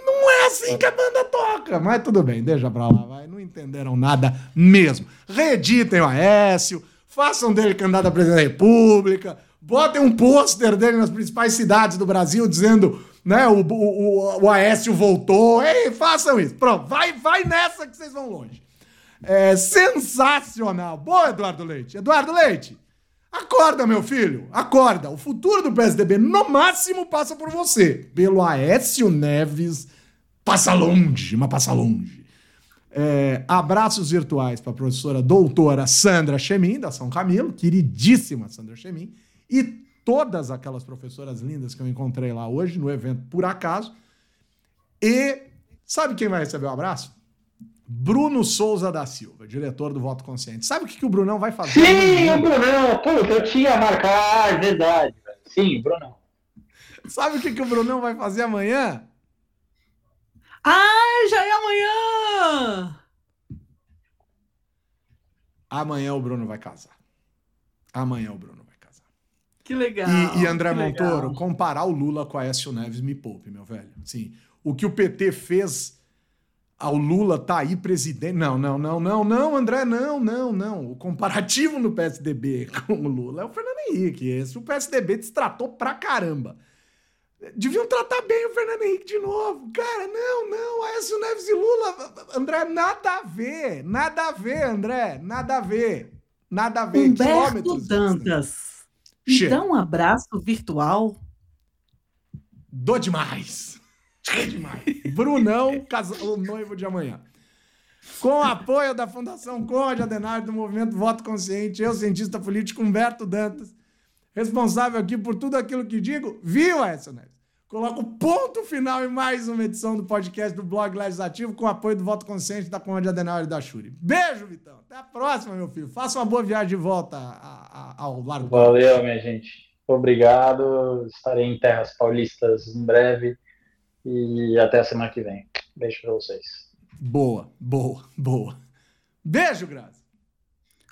Speaker 7: Não é assim que a banda toca. Mas tudo bem, deixa pra lá, vai. Não entenderam nada mesmo. Reeditem o Aécio, façam dele candidato a presidente da República Botem um pôster dele nas principais cidades do Brasil dizendo, né, o, o, o Aécio voltou. Ei, façam isso. Pronto, vai, vai nessa que vocês vão longe. É sensacional. Boa, Eduardo Leite. Eduardo Leite, acorda, meu filho. Acorda. O futuro do PSDB, no máximo, passa por você. Pelo Aécio Neves, passa longe, mas passa longe. É, abraços virtuais para a professora doutora Sandra Chemin, da São Camilo, queridíssima Sandra Chemin e todas aquelas professoras lindas que eu encontrei lá hoje no evento, por acaso. E sabe quem vai receber o um abraço? Bruno Souza da Silva, diretor do Voto Consciente. Sabe o que, que o Brunão vai fazer?
Speaker 9: Sim, o Brunão! Puta, eu tinha marcado, verdade. Sim, Brunão.
Speaker 7: Sabe o que, que o Brunão vai fazer amanhã?
Speaker 8: Ah, já é amanhã!
Speaker 7: Amanhã o Bruno vai casar. Amanhã o Bruno
Speaker 8: que legal.
Speaker 7: E, e André Montoro, legal. comparar o Lula com a Aécio Neves me poupe, meu velho. Sim, o que o PT fez ao Lula tá aí presidente. Não, não, não, não, não, André, não, não, não. O comparativo no PSDB com o Lula é o Fernando Henrique. Esse o PSDB destratou pra caramba. Deviam tratar bem o Fernando Henrique de novo. Cara, não, não, Aécio Neves e Lula. André, nada a ver. Nada a ver, André. Nada a ver. Nada a ver.
Speaker 8: Humberto Dantas. Me dá um abraço virtual.
Speaker 7: Dou demais. Dou demais. Brunão, o noivo de amanhã. Com o apoio da Fundação Conde Adenário do Movimento Voto Consciente, eu, cientista político Humberto Dantas, responsável aqui por tudo aquilo que digo, viu, Edson Neves? Coloca o ponto final em mais uma edição do podcast do Blog Legislativo com o apoio do voto consciente da Comandante Adenauer e da Shuri. Beijo, Vitão. Até a próxima, meu filho. Faça uma boa viagem de volta ao Largo.
Speaker 9: Valeu, minha gente. Obrigado. Estarei em terras paulistas em breve. E até a semana que vem. Beijo pra vocês.
Speaker 7: Boa, boa, boa. Beijo, Grazi.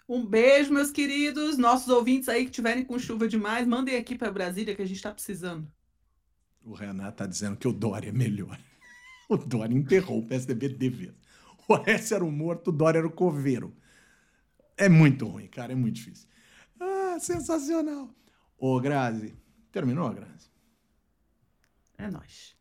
Speaker 8: Um beijo, meus queridos. Nossos ouvintes aí que tiverem com chuva demais, mandem aqui para Brasília que a gente tá precisando.
Speaker 7: O Renato tá dizendo que o Dória é melhor. O Dória enterrou o PSDB de vez. O Orestes era o morto, o Dória era o coveiro. É muito ruim, cara, é muito difícil. Ah, sensacional. Ô, Grazi, terminou, Grazi?
Speaker 8: É nóis.